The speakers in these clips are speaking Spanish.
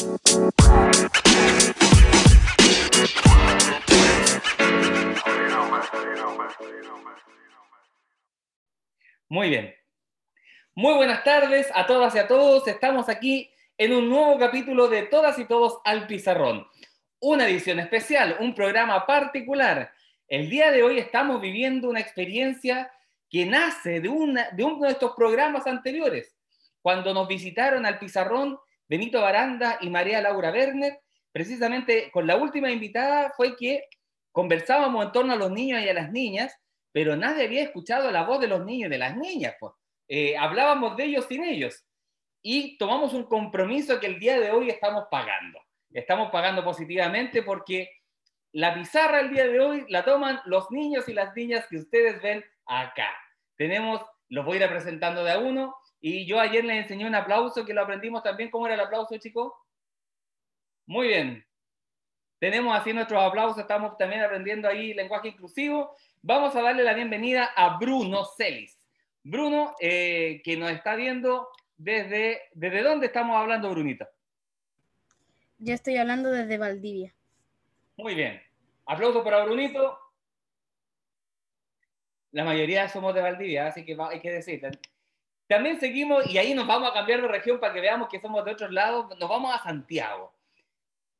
Muy bien. Muy buenas tardes a todas y a todos. Estamos aquí en un nuevo capítulo de Todas y Todos al Pizarrón. Una edición especial, un programa particular. El día de hoy estamos viviendo una experiencia que nace de, una, de uno de estos programas anteriores. Cuando nos visitaron al Pizarrón Benito Baranda y María Laura Werner, precisamente con la última invitada fue que conversábamos en torno a los niños y a las niñas pero nadie había escuchado la voz de los niños y de las niñas. Pues. Eh, hablábamos de ellos sin ellos. Y tomamos un compromiso que el día de hoy estamos pagando. Estamos pagando positivamente porque la pizarra el día de hoy la toman los niños y las niñas que ustedes ven acá. Tenemos, los voy a ir presentando de a uno. Y yo ayer les enseñé un aplauso que lo aprendimos también. ¿Cómo era el aplauso, chicos? Muy bien. Tenemos así nuestros aplausos, estamos también aprendiendo ahí lenguaje inclusivo Vamos a darle la bienvenida a Bruno Celis. Bruno, eh, que nos está viendo desde... ¿Desde dónde estamos hablando, Brunita? Yo estoy hablando desde Valdivia. Muy bien. Aplauso para Brunito. La mayoría somos de Valdivia, así que hay que decir. También seguimos, y ahí nos vamos a cambiar de región para que veamos que somos de otros lados, nos vamos a Santiago.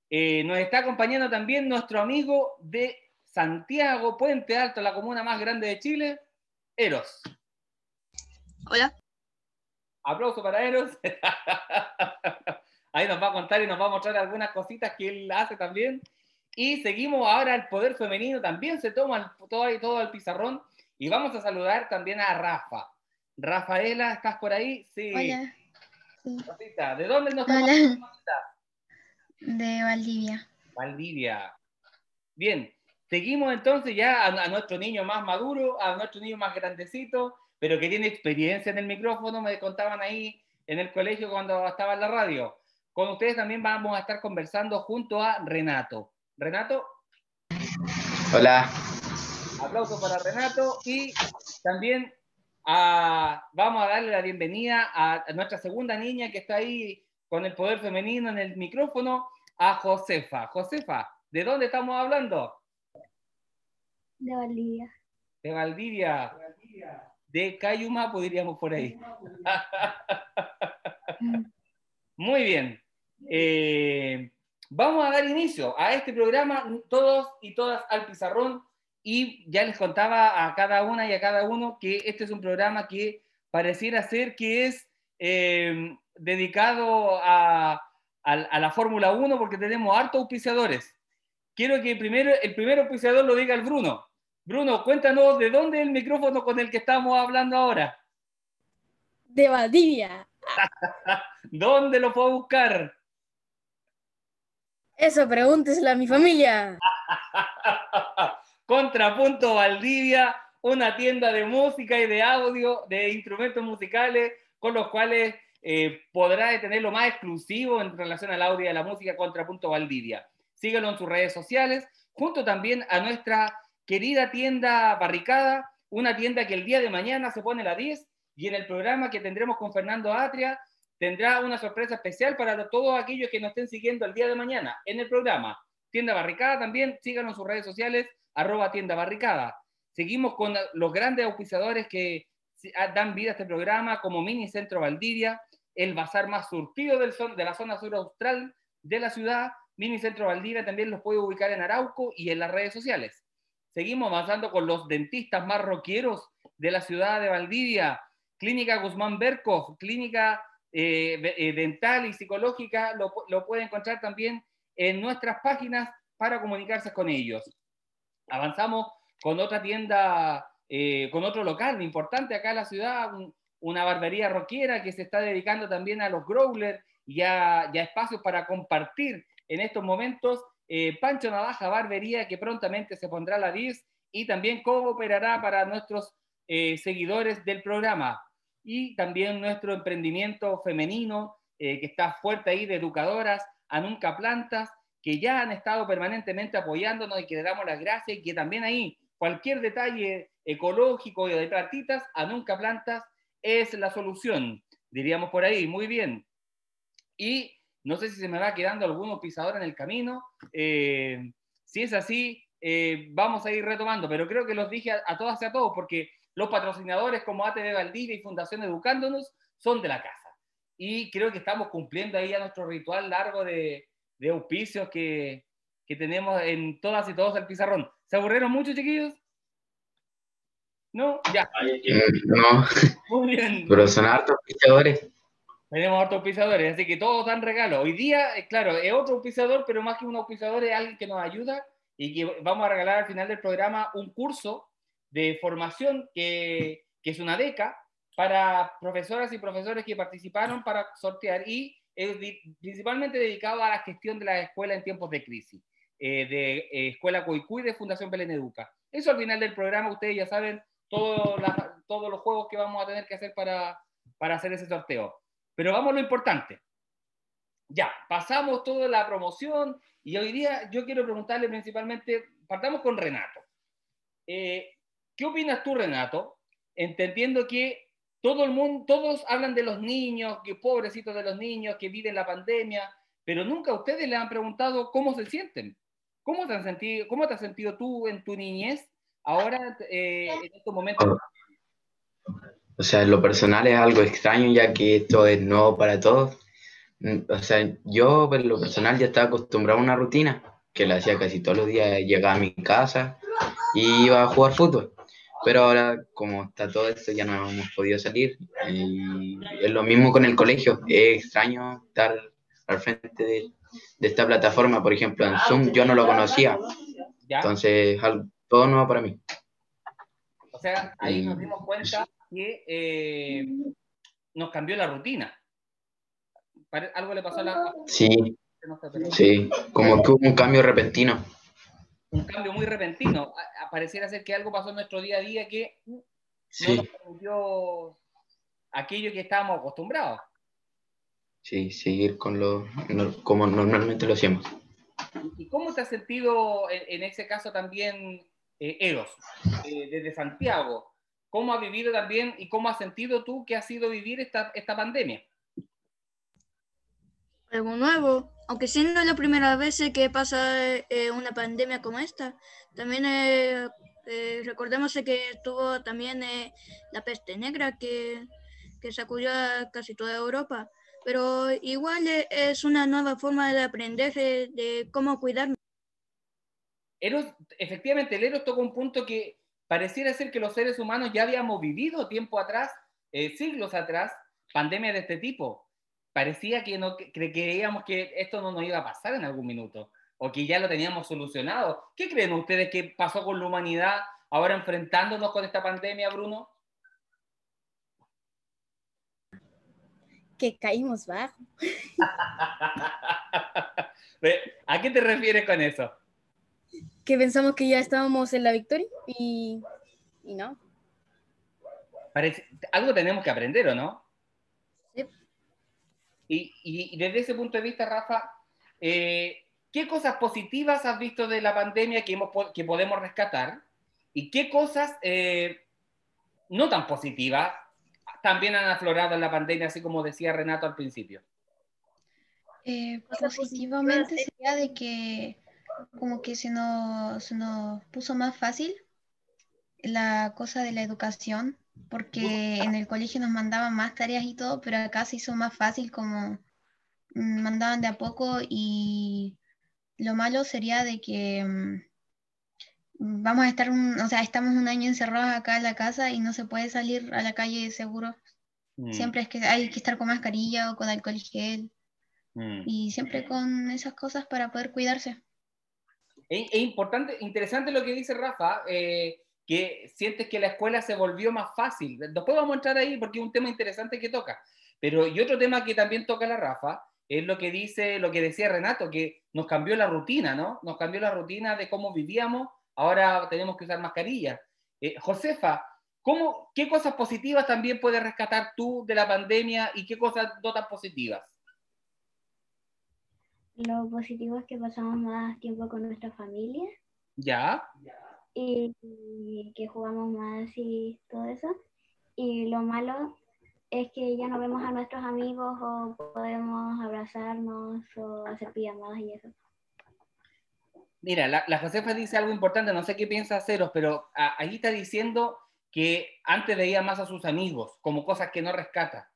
Eh, nos está acompañando también nuestro amigo de Santiago, Puente Alto, la comuna más grande de Chile, Eros. Hola. Aplauso para Eros. Ahí nos va a contar y nos va a mostrar algunas cositas que él hace también. Y seguimos ahora el poder femenino, también se toma todo, todo el pizarrón. Y vamos a saludar también a Rafa. Rafaela, ¿estás por ahí? Sí. Hola. ¿De dónde nos estamos De Valdivia. Valdivia. Bien, Seguimos entonces ya a, nuestro niño más maduro, a nuestro niño más grandecito, pero que tiene experiencia en el micrófono, me contaban ahí en el colegio cuando estaba en la radio. Con ustedes también vamos a estar conversando junto a Renato. Renato. Hola. Aplauso para Renato y también vamos a darle la bienvenida a, a nuestra segunda niña que está ahí con el poder femenino en el micrófono, a Josefa. Josefa, ¿de dónde estamos hablando? De Valdivia. De Valdivia. De Cayuma, podríamos por ahí. Muy bien. Eh, vamos a dar inicio a este programa, todos y todas al pizarrón. Y ya les contaba a cada una y a cada uno que este es un programa que pareciera ser que es eh, dedicado a, a la Fórmula 1 porque tenemos hartos auspiciadores. Quiero que primero, el primer auspiciador lo diga el Bruno. Bruno, cuéntanos de dónde es el micrófono con el que estamos hablando ahora. De Valdivia. ¿Dónde lo puedo buscar? Eso, pregúnteselo a mi familia. Contrapunto Valdivia, una tienda de música y de audio, de instrumentos musicales, con los cuales eh, podrá tener lo más exclusivo en relación al audio y a la música Contrapunto Valdivia. Síguelo en sus redes sociales, junto también a nuestra querida tienda Barricada, una tienda que el día de mañana se pone la 10 y en el programa que tendremos con Fernando Atria tendrá una sorpresa especial para todos aquellos que nos estén siguiendo el día de mañana en el programa. Tienda Barricada también, síganos en sus redes sociales, arroba tienda Barricada. Seguimos con los grandes auspiciadores que dan vida a este programa, como Mini Centro Valdivia, el bazar más surtido del de la zona sur austral de la ciudad. Mini Centro Valdivia también los puede ubicar en Arauco y en las redes sociales. Seguimos avanzando con los dentistas más roqueros de la ciudad de Valdivia. Clínica Guzmán Berkov, clínica eh, eh, dental y psicológica, lo, lo puede encontrar también en nuestras páginas para comunicarse con ellos. Avanzamos con otra tienda, eh, con otro local importante acá en la ciudad, una barbería roquera que se está dedicando también a los growlers y a, y a espacios para compartir en estos momentos eh, Pancho Navaja Barbería, que prontamente se pondrá a la 10 y también cooperará para nuestros eh, seguidores del programa. Y también nuestro emprendimiento femenino, eh, que está fuerte ahí de educadoras, a Nunca Plantas, que ya han estado permanentemente apoyándonos y que le damos las gracias y que también ahí cualquier detalle ecológico y de plantitas, a Nunca Plantas es la solución, diríamos por ahí, muy bien. Y No sé si se me va quedando algún pisador en el camino. Eh, si es así, eh, vamos a ir retomando, pero creo que los dije a, todas y a todos, porque los patrocinadores como ATV Valdivia y Fundación Educándonos son de la casa. Y creo que estamos cumpliendo ahí a nuestro ritual largo de, de auspicios que, que tenemos en todas y todos el pizarrón. ¿Se aburrieron mucho, chiquillos? ¿No? Ya. Mm, no. Muy bien. Pero son hartos pisadores. Tenemos hartos pisadores, así que todos dan regalo. Hoy día, eh, claro, es otro pisador, pero más que un pisador es alguien que nos ayuda y que vamos a regalar al final del programa un curso de formación que, que es una beca para profesoras y profesores que participaron para sortear y es principalmente dedicado a la gestión de la escuela en tiempos de crisis. Eh, de eh, Escuela Coicuy de Fundación Belén Educa. Eso al final del programa, ustedes ya saben todos los juegos que vamos a tener que hacer para, para hacer ese sorteo. Pero vamos a lo importante. Ya, pasamos toda la promoción y hoy día yo quiero preguntarle principalmente, partamos con Renato. Eh, ¿Qué opinas tú, Renato? Entendiendo que todo el mundo, todos hablan de los niños, que pobrecitos de los niños que viven la pandemia, pero nunca ustedes le han preguntado cómo se sienten. ¿Cómo te has sentido, cómo te has sentido tú en tu niñez ahora, eh, en estos momentos? O sea, en lo personal es algo extraño ya que esto es nuevo para todos. Mm, o sea, yo en lo personal ya estaba acostumbrado a una rutina que la hacía casi todos los días. Llegaba a mi casa y iba a jugar fútbol. Pero ahora, como está todo esto, ya no hemos podido salir. Y es lo mismo con el colegio. Es extraño estar al frente de, de esta plataforma, por ejemplo, en Zoom, yo no lo conocía. Entonces, todo nuevo para mí. O sea, ahí nos dimos cuenta que eh, nos cambió la rutina. Algo le pasó a la... Sí, sí, como que hubo un cambio repentino. Un cambio muy repentino. Pareciera ser que algo pasó en nuestro día a día que no nos permitió aquello que estábamos acostumbrados. Sí, seguir con lo como normalmente lo hacemos. ¿Y cómo te has sentido en, ese caso también, eh, Eros, eh, desde Santiago? ¿Cómo ha vivido también y cómo has sentido tú que ha sido vivir esta, esta pandemia? Algo nuevo, aunque siendo la primera vez que pasa eh, una pandemia como esta, también eh, recordemos que tuvo también la peste negra que, que sacudió a casi toda Europa pero igual e, es una nueva forma de aprender de, cómo cuidarme. Eros, efectivamente, el Eros toca un punto que pareciera ser que los seres humanos ya habíamos vivido tiempo atrás, eh, siglos atrás, pandemias de este tipo. Parecía que no creíamos que esto no nos iba a pasar en algún minuto o que ya lo teníamos solucionado. ¿Qué creen ustedes que pasó con la humanidad ahora enfrentándonos con esta pandemia, Bruno? que caímos bajo. ¿A qué te refieres con eso? Que pensamos que ya estábamos en la victoria y, no. algo tenemos que aprender, ¿o no? Sí. Y, desde ese punto de vista, Rafa, eh, ¿qué cosas positivas has visto de la pandemia que, que podemos rescatar? ¿Y qué cosas eh, no tan positivas también han aflorado en la pandemia, así como decía Renato al principio? Eh, positivamente sería de que como que se nos, se nos puso más fácil la cosa de la educación, porque en el colegio nos mandaban más tareas y todo, pero acá se hizo más fácil como mm, mandaban de a poco y lo malo sería de que mm, vamos a estar, un, o sea, estamos un año encerrados acá en la casa y no se puede salir a la calle seguro. Mm. Siempre es que hay que estar con mascarilla o con alcohol gel. Mm. Y siempre con esas cosas para poder cuidarse. Es, importante, interesante lo que dice Rafa, eh, que sientes que la escuela se volvió más fácil. Después vamos a entrar ahí porque es un tema interesante que toca. Pero y otro tema que también toca la Rafa es lo que dice, lo que decía Renato, que nos cambió la rutina, ¿no? Nos cambió la rutina de cómo vivíamos ahora tenemos que usar mascarilla. Eh, Josefa, ¿cómo, ¿qué cosas positivas también puedes rescatar tú de la pandemia y qué cosas no tan positivas? Lo positivo es que pasamos más tiempo con nuestra familia. Ya. Y, que jugamos más y todo eso. Y lo malo es que ya no vemos a nuestros amigos o podemos abrazarnos o hacer pijamadas y eso. Mira, la, la, Josefa dice algo importante, no sé qué piensa haceros, pero ahí está diciendo que antes veía más a sus amigos como cosas que no rescata.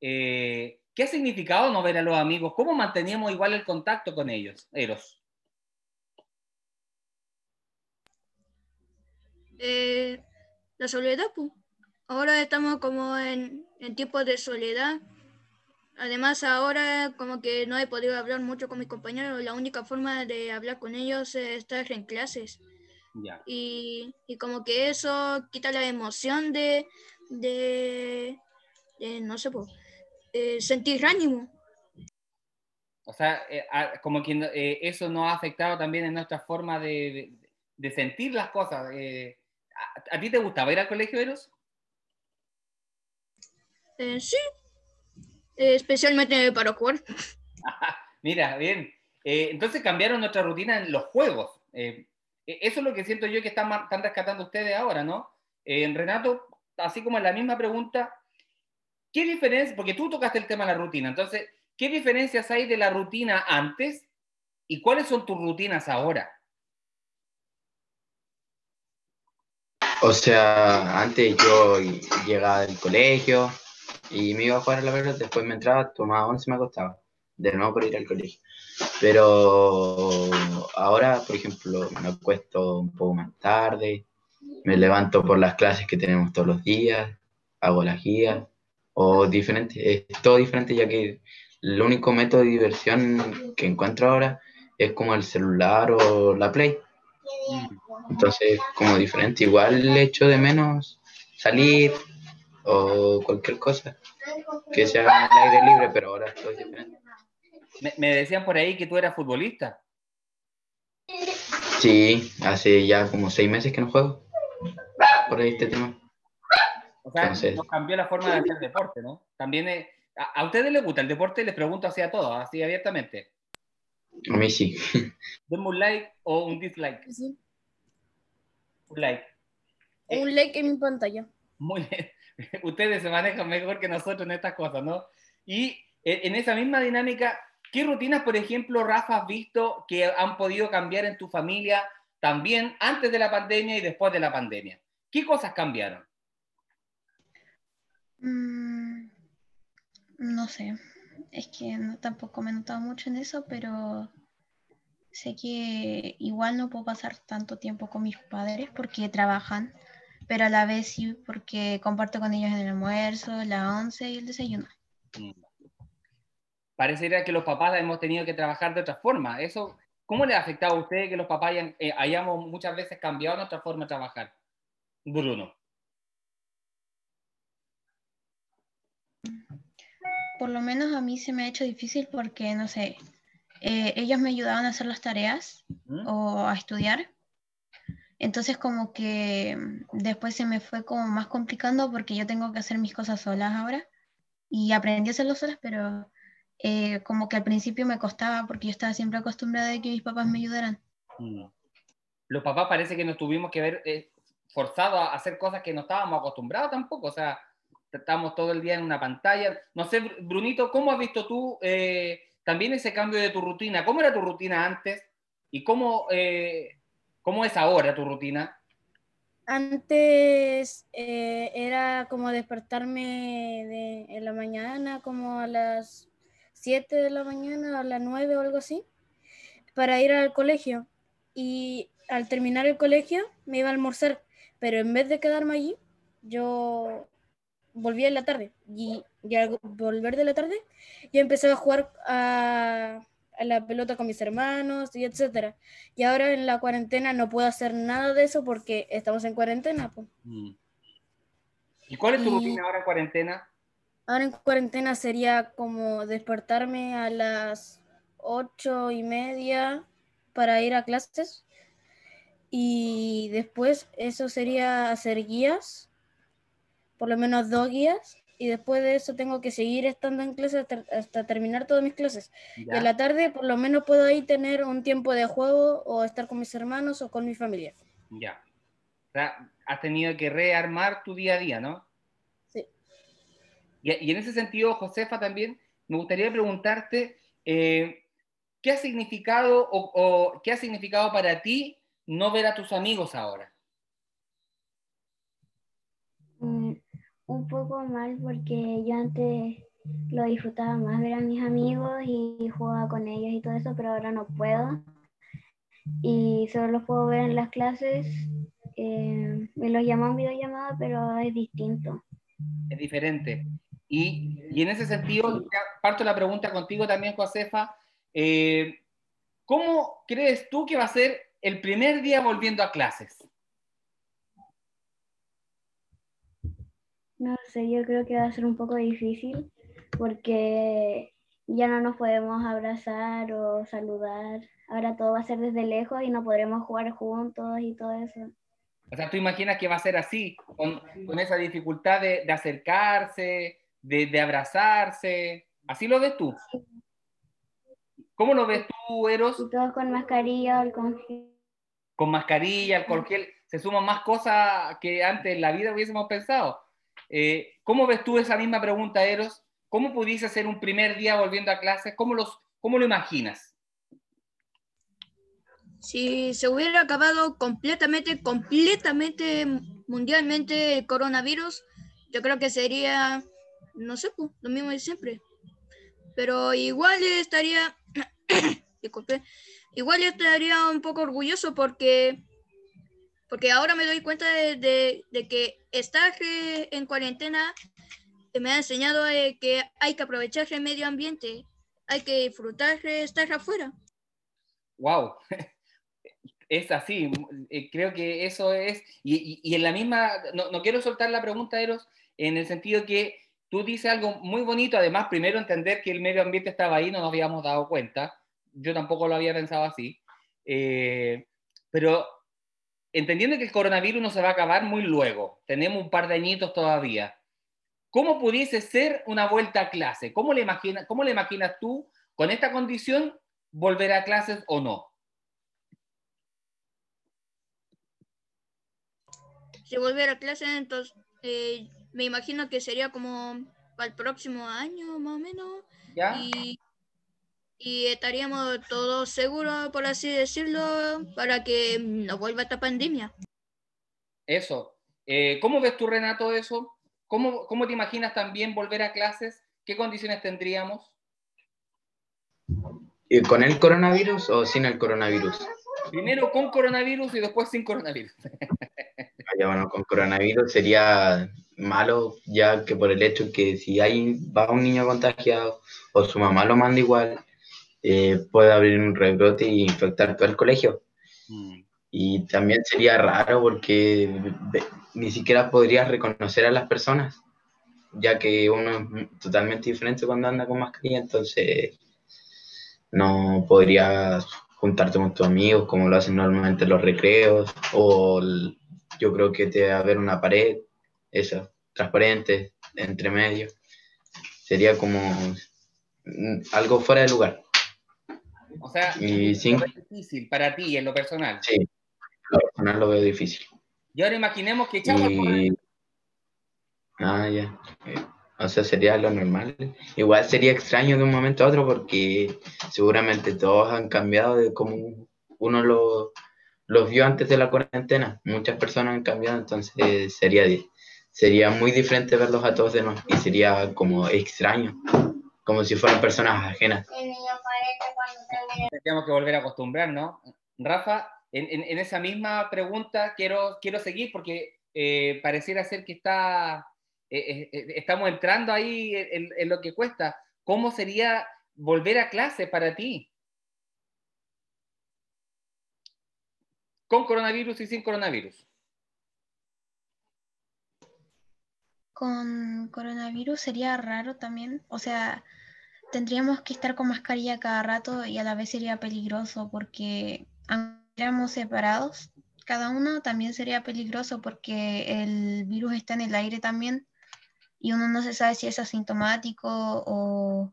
Eh, ¿Qué ha significado no ver a los amigos? ¿Cómo manteníamos igual el contacto con ellos, Eros? Eh, la soledad, pues. Ahora estamos como en, en tiempos de soledad. Además, ahora como que no he podido hablar mucho con mis compañeros. La única forma de hablar con ellos es estar en clases. Y, y, como que eso quita la emoción de, de, no sé, pues, eh, sentir ánimo. O sea, eh, como que eh, eso nos ha afectado también en nuestra forma de, de, sentir las cosas. ¿A, ti te gustaba ir al colegio, Eros? sí, especialmente para jugar. Mira, bien. entonces cambiaron nuestra rutina en los juegos. eso es lo que siento yo que están, están rescatando ustedes ahora, ¿no? Renato, así como en la misma pregunta, ¿Qué diferencia? Porque tú tocaste el tema de la rutina, entonces, ¿qué diferencias hay de la rutina antes y cuáles son tus rutinas ahora? O sea, antes yo llegaba del colegio y me iba a jugar a la pelota, después me entraba, tomaba once y me acostaba, de nuevo por ir al colegio. Pero ahora, por ejemplo, me acuesto un poco más tarde, me levanto por las clases que tenemos todos los días, hago las guías o diferente, es todo diferente ya que el único método de diversión que encuentro ahora es como el celular o la Play. Entonces, como diferente, igual el hecho de menos salir o cualquier cosa que sea al aire libre, pero ahora estoy diferente. Me, decían por ahí que tú eras futbolista. Sí, hace ya como seis meses que no juego. Por ahí este tema. O sea, nos cambió la forma de hacer deporte, ¿no? También, eh, a, ustedes les gusta el deporte? Les pregunto así a todos, así abiertamente. A mí sí. Denme un like o un dislike. Sí. Un like. Un like en mi pantalla. Muy bien. Ustedes se manejan mejor que nosotros en estas cosas, ¿no? Y eh, en esa misma dinámica, ¿qué rutinas, por ejemplo, Rafa, has visto que han podido cambiar en tu familia también antes de la pandemia y después de la pandemia? ¿Qué cosas cambiaron? Mm, no sé, es que tampoco me he notado mucho en eso, pero sé que igual no puedo pasar tanto tiempo con mis padres porque trabajan, pero a la vez sí porque comparto con ellos el almuerzo, la once y el desayuno. Mm. Parecería que los papás hemos tenido que trabajar de otra forma. Eso, ¿Cómo le ha afectado a usted que los papás eh, hayamos muchas veces cambiado nuestra forma de trabajar? Bruno. Por lo menos a mí se me ha hecho difícil porque, no sé, eh, ellos me ayudaban a hacer las tareas o a estudiar. Entonces como que después se me fue como más complicando porque yo tengo que hacer mis cosas solas ahora y aprendí a hacerlo solas, pero eh, como que al principio me costaba porque yo estaba siempre acostumbrada a que mis papás me ayudaran. Mm. Los papás parece que nos tuvimos que ver eh, forzados a hacer cosas que no estábamos acostumbrados tampoco, o sea, estamos todo el día en una pantalla. No sé, Brunito, ¿cómo has visto tú eh, también ese cambio de tu rutina? ¿Cómo era tu rutina antes y cómo, eh, cómo es ahora tu rutina? Antes eh, era como despertarme en la mañana, como a las 7 de la mañana, a las 9 o algo así, para ir al colegio. Y al terminar el colegio me iba a almorzar, pero en vez de quedarme allí, yo volvía en la tarde y, al volver de la tarde yo empecé a jugar a, la pelota con mis hermanos y etcétera. Y ahora en la cuarentena no puedo hacer nada de eso porque estamos en cuarentena. Mm. ¿Y cuál es tu rutina ahora en cuarentena? Ahora en cuarentena sería como despertarme a las ocho y media para ir a clases y después eso sería hacer guías por lo menos dos guías y después de eso tengo que seguir estando en clase hasta, terminar todas mis clases. Y en la tarde por lo menos puedo ahí tener un tiempo de juego o estar con mis hermanos o con mi familia. Ya. O sea, has tenido que rearmar tu día a día, ¿no? Sí. Y, en ese sentido, Josefa, también me gustaría preguntarte, eh, ¿qué ha significado o, qué ha significado para ti no ver a tus amigos ahora? Mm, un poco mal porque yo antes lo disfrutaba más ver a mis amigos y jugaba con ellos y todo eso, pero ahora no puedo. Y solo los puedo ver en las clases. Eh, me los llaman videollamada, pero es distinto. Es diferente. Y, y, en ese sentido, parto la pregunta contigo también, Josefa. Eh, ¿Cómo crees tú que va a ser el primer día volviendo a clases? No sé, yo creo que va a ser un poco difícil porque ya no nos podemos abrazar o saludar. Ahora todo va a ser desde lejos y no podremos jugar juntos y todo eso. O sea, tú imaginas que va a ser así, con, con esa dificultad de, de acercarse, de, de, abrazarse. ¿Así lo ves tú? ¿Cómo lo ves tú, Eros? Y todos con mascarilla, alcohol Con mascarilla, alcohol gel. Se suman más cosas que antes en la vida hubiésemos pensado. Eh, ¿Cómo ves tú esa misma pregunta, Eros? ¿Cómo pudiese ser un primer día volviendo a clases? ¿Cómo, los, cómo lo imaginas? Si se hubiera acabado completamente, completamente mundialmente el coronavirus, yo creo que sería, no sé, pues, lo mismo de siempre. Pero igual estaría, disculpe, igual estaría un poco orgulloso porque, porque ahora me doy cuenta de, de, de que estar en cuarentena me ha enseñado eh, que hay que aprovechar el medio ambiente, hay que disfrutar de estar afuera. Wow, es así, eh, creo que eso es, y, y, en la misma, no, no, quiero soltar la pregunta, Eros, en el sentido que tú dices algo muy bonito, además, primero entender que el medio ambiente estaba ahí, no nos habíamos dado cuenta, yo tampoco lo había pensado así, eh, pero entendiendo que el coronavirus no se va a acabar muy luego, tenemos un par de añitos todavía, ¿Cómo pudiese ser una vuelta a clase? ¿Cómo le, imagina, ¿Cómo le imaginas tú con esta condición volver a clases o no? Si volver a clases, entonces eh, me imagino que sería como para el próximo año más o menos. ¿Ya? Y, y estaríamos todos seguros, por así decirlo, para que no vuelva esta pandemia. Eso. Eh, ¿Cómo ves tú, Renato, eso? ¿Cómo, ¿Cómo, te imaginas también volver a clases? ¿Qué condiciones tendríamos? ¿Con el coronavirus o sin el coronavirus? Primero con coronavirus y después sin coronavirus. ya, bueno, con coronavirus sería malo, ya que por el hecho que si hay, va un niño contagiado o su mamá lo manda igual, eh, puede abrir un rebrote y infectar todo el colegio. Mm. Y también sería raro porque ni siquiera podrías reconocer a las personas, ya que uno es totalmente diferente cuando anda con mascarilla, entonces no podrías juntarte con tus amigos como lo hacen normalmente en los recreos, o yo creo que te va a haber una pared, esa, transparente, entre medio. Sería como algo fuera de lugar. O sea, y es difícil para ti en lo personal. Sí, lo personal lo veo difícil. Y ahora imaginemos que echamos y... Ah, ya. Eh, o sea, sería lo normal. Igual sería extraño de un momento a otro porque seguramente todos han cambiado de como uno lo, los vio antes de la cuarentena. Muchas personas han cambiado, entonces sería, sería muy diferente verlos a todos de nuevo y sería como extraño, como si fueran personas ajenas. Tendríamos que volver a acostumbrar, ¿no? Rafa, en, esa misma pregunta quiero, quiero seguir porque eh, pareciera ser que está, eh, eh, estamos entrando ahí en, lo que cuesta. ¿Cómo sería volver a clase para ti? Con coronavirus y sin coronavirus. Con coronavirus sería raro también. O sea, tendríamos que estar con mascarilla cada rato y a la vez sería peligroso porque éramos separados, cada uno también sería peligroso porque el virus está en el aire también y uno no se sabe si es asintomático o,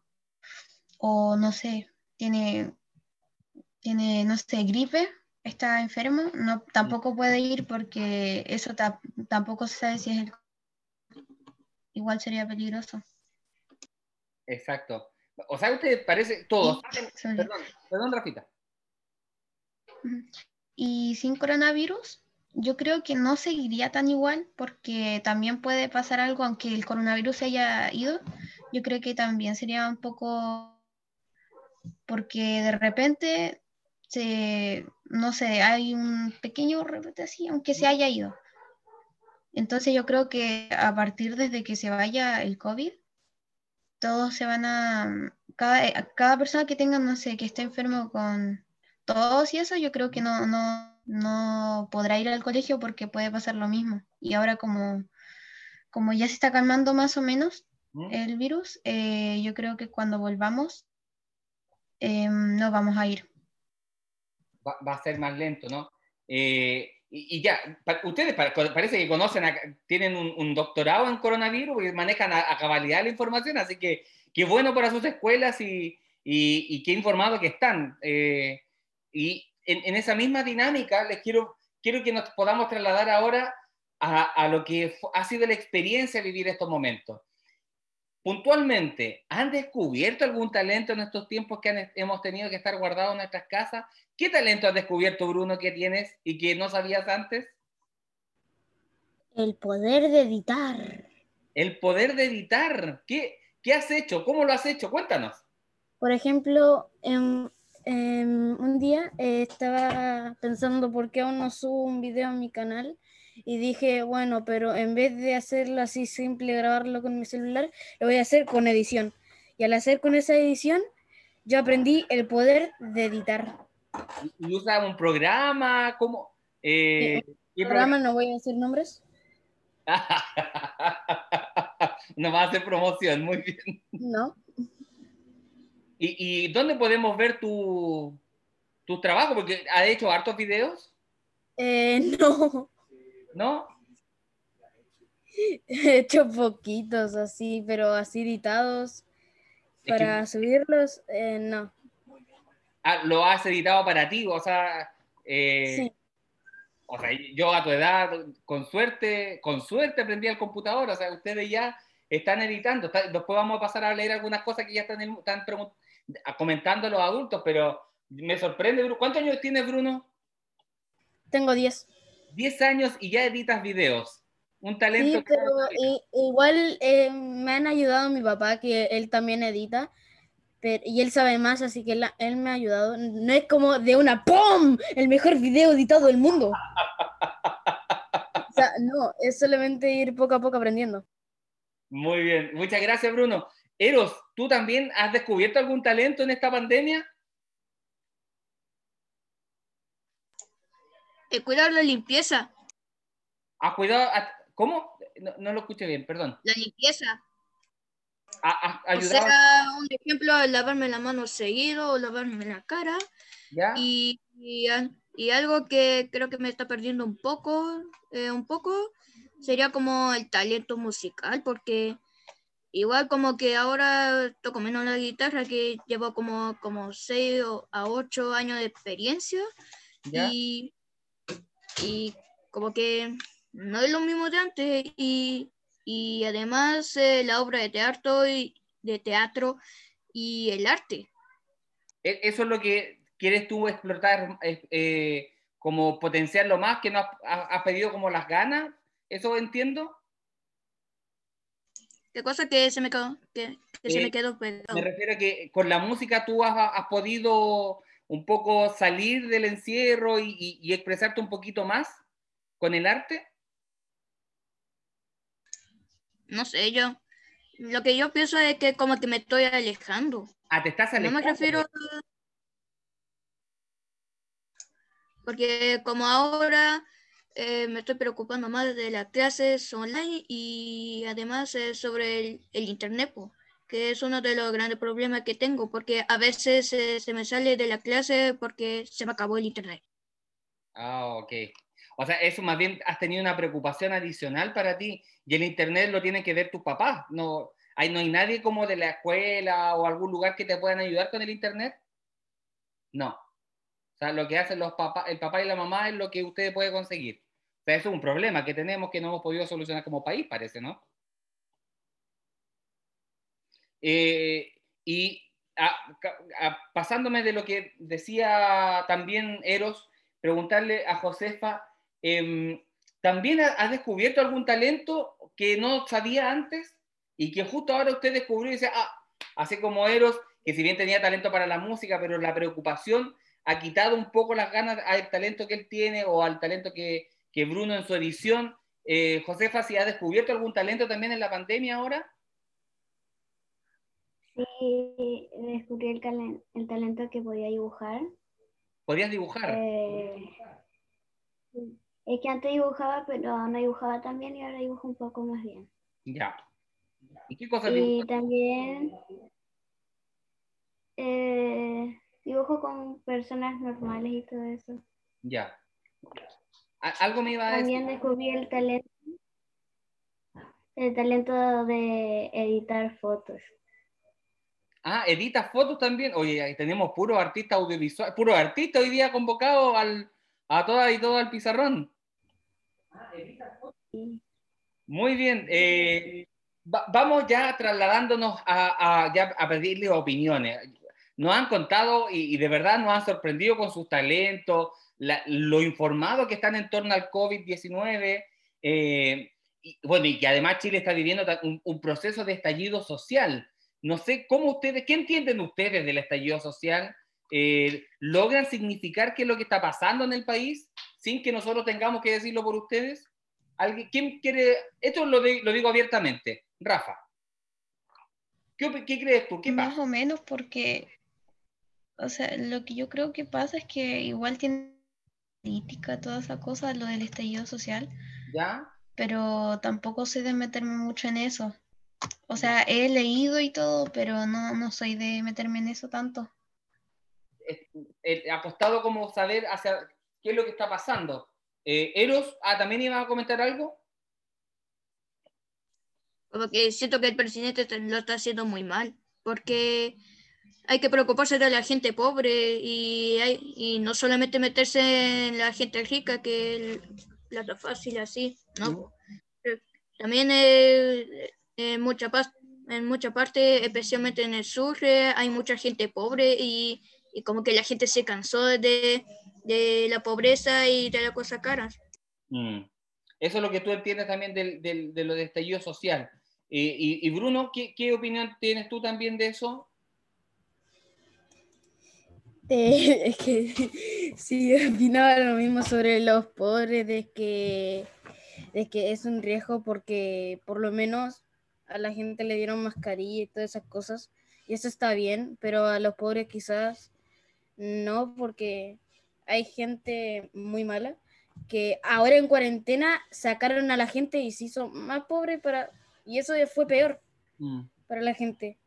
o no sé, tiene, tiene, no sé, gripe, está enfermo, no, tampoco puede ir porque eso tampoco se sabe si es el... Igual sería peligroso. Exacto. O sea, ustedes parece, todos. Perdón, perdón, Rafita. Y sin coronavirus, yo creo que no seguiría tan igual porque también puede pasar algo, aunque el coronavirus se haya ido, yo creo que también sería un poco porque de repente se, no sé, hay un pequeño rebrote así, aunque se haya ido. Entonces yo creo que a partir desde que se vaya el COVID, todos se van a, cada, cada persona que tenga, no sé, que esté enfermo con tos y eso, yo creo que no, no, no podrá ir al colegio porque puede pasar lo mismo. Y ahora como, como ya se está calmando más o menos el virus, eh, yo creo que cuando volvamos eh, no vamos a ir. Va, va a ser más lento, ¿no? Eh, y, ya, ustedes pa- parece que conocen, a- tienen un, un doctorado en coronavirus porque manejan a, a cabalidad la información, así que qué bueno para sus escuelas y, y, y qué informados que están. Eh, y en, en esa misma dinámica les quiero, quiero que nos podamos trasladar ahora a, a lo que ha sido la experiencia vivir estos momentos. Puntualmente, ¿han descubierto algún talento en estos tiempos que han- hemos tenido que estar guardados en nuestras casas? ¿Qué talento has descubierto, Bruno, que tienes y que no sabías antes? El poder de editar. El poder de editar. ¿Qué, qué has hecho? ¿Cómo lo has hecho? Cuéntanos. Por ejemplo, em, em, un día eh, estaba pensando por qué aún no subo un video a mi canal y dije, bueno, pero en vez de hacerlo así simple, grabarlo con mi celular, lo voy a hacer con edición. Y al hacer con esa edición, yo aprendí el poder de editar. ¿Y usas un programa? ¿Cómo? Eh, ¿qué Programa, no voy a decir nombres. no va a hacer promoción, muy bien. No. ¿Y, y dónde podemos ver tu, tu trabajo? Porque has hecho hartos videos, Eh, no. ¿No? He hecho poquitos así, pero así editados Es que- para subirlos, eh, no. Ah, lo has editado para ti, o sea, eh, Sí. o sea, yo a tu edad, con suerte, con suerte aprendí el computador, o sea, ustedes ya están editando, está- después vamos a pasar a leer algunas cosas que ya están, están comentando los adultos, pero me sorprende, Bruno. ¿cuántos años tienes, Bruno? Tengo 10. 10 años y ya editas videos. Un talento. Sí, pero igual eh, me han ayudado mi papá, que él también edita, pero, y él sabe más, así que él, él me ha ayudado. No es como de una ¡PUM! El mejor video editado del mundo. O sea, no, es solamente ir poco a poco aprendiendo. Muy bien, muchas gracias, Bruno. Eros, ¿tú también has descubierto algún talento en esta pandemia? Eh, cuidar la limpieza. ¿Has cuidado? a- ¿Cómo? No, no lo escuché bien, perdón. La limpieza. ¿Has O ayudado? sea, un ejemplo, lavarme la mano seguido o lavarme la cara. ¿Ya? Y, y, al- y algo que creo que me está perdiendo un poco, eh, un poco, sería como el talento musical, porque igual como que ahora toco menos la guitarra, que llevo como, como 6 a 8 años de experiencia ¿Ya? y, y como que no es lo mismo de antes y, y además eh, la obra de teatro y de teatro y el arte. ¿E- ¿Eso es lo que quieres tú explotar, eh, eh, como potenciarlo más, que no has, pedido como las ganas? ¿Eso entiendo? ¿Qué cosa que se me quedó? Que, que se Eh, me quedó pegado. Me refiero a que con la música tú has, has podido un poco salir del encierro y, y- y expresarte un poquito más con el arte. No sé, yo. Lo que yo pienso es que como que me estoy alejando. Ah, te estás No me alejando. refiero. Porque como ahora eh, me estoy preocupando más de las clases online y además eh, sobre el, el internet, po, que es uno de los grandes problemas que tengo, porque a veces eh, se me sale de la clase porque se me acabó el internet. Ah, ok. O sea, eso más bien has tenido una preocupación adicional para ti y el internet lo tienen que ver tus papás. No hay, no hay nadie como de la escuela o algún lugar que te puedan ayudar con el internet. No. O sea, lo que hacen los papás, el papá y la mamá es lo que usted puede conseguir. O sea, eso es un problema que tenemos que no hemos podido solucionar como país, parece, ¿no? Eh, y pasándome de lo que decía también Eros, preguntarle a Josefa, em, ¿también has descubierto algún talento que no sabía antes y que justo ahora usted descubrió y dice, ah, así como Eros, que si bien tenía talento para la música, pero la preocupación ha quitado un poco las ganas al talento que él tiene o al talento que, que Bruno en su edición. Eh, Josefa, si ha descubierto algún talento también en la pandemia ahora. Sí, descubrí el, el talento que podía dibujar. ¿Podías dibujar? Eh, es que antes dibujaba, pero no dibujaba tan bien y ahora dibujo un poco más bien. Ya. ¿Y qué cosas Y también eh, dibujo con personas normales y todo eso. Ya. Algo me iba a decir. También descubrí el talento, el talento de editar fotos. Ah, edita fotos también. Oye, ahí tenemos puro artista audiovisual, puro artista hoy día convocado al, a toda y todo al pizarrón. Ah, edita fotos. Muy bien. Eh, vamos ya trasladándonos a, a, ya a pedirle opiniones. Nos han contado y, de verdad nos han sorprendido con sus talentos, lo informado que están en torno al COVID-19. Eh, y, bueno, y que además Chile está viviendo un, un proceso de estallido social no sé cómo ustedes, ¿qué entienden ustedes del estallido social? Eh, ¿Logran significar qué es lo que está pasando en el país sin que nosotros tengamos que decirlo por ustedes? ¿Alguien, ¿Quién quiere? Esto lo, lo digo abiertamente. Rafa. ¿Qué, ¿Qué, crees tú? ¿Qué Más o menos porque, o sea, lo que yo creo que pasa es que igual tiene política, toda esa cosa, lo del estallido social. ¿Ya? Pero tampoco sé de meterme mucho en eso. O sea, he leído y todo, pero no, no soy de meterme en eso tanto. Ha costado como saber hacia qué es lo que está pasando. Eh, Eros, ah, ¿también iba a comentar algo? Como que siento que el presidente lo está haciendo muy mal, porque hay que preocuparse de la gente pobre y, hay, y no solamente meterse en la gente rica, que es la fácil así, ¿no? También eh, en mucha, en mucha parte, especialmente en el sur, eh, hay mucha gente pobre y, y, como que la gente se cansó de, de la pobreza y de las cosas caras. Mm. Eso es lo que tú entiendes también del, del, de lo de estallido social. y, y, Bruno, ¿qué, ¿qué, opinión tienes tú también de eso? Eh, es que sí, opinaba lo mismo sobre los pobres, de que, de que es un riesgo porque por lo menos a la gente le dieron mascarilla y todas esas cosas, y eso está bien, pero a los pobres quizás no, porque hay gente muy mala que ahora en cuarentena sacaron a la gente y se hizo más pobre para y eso fue peor mm. para la gente.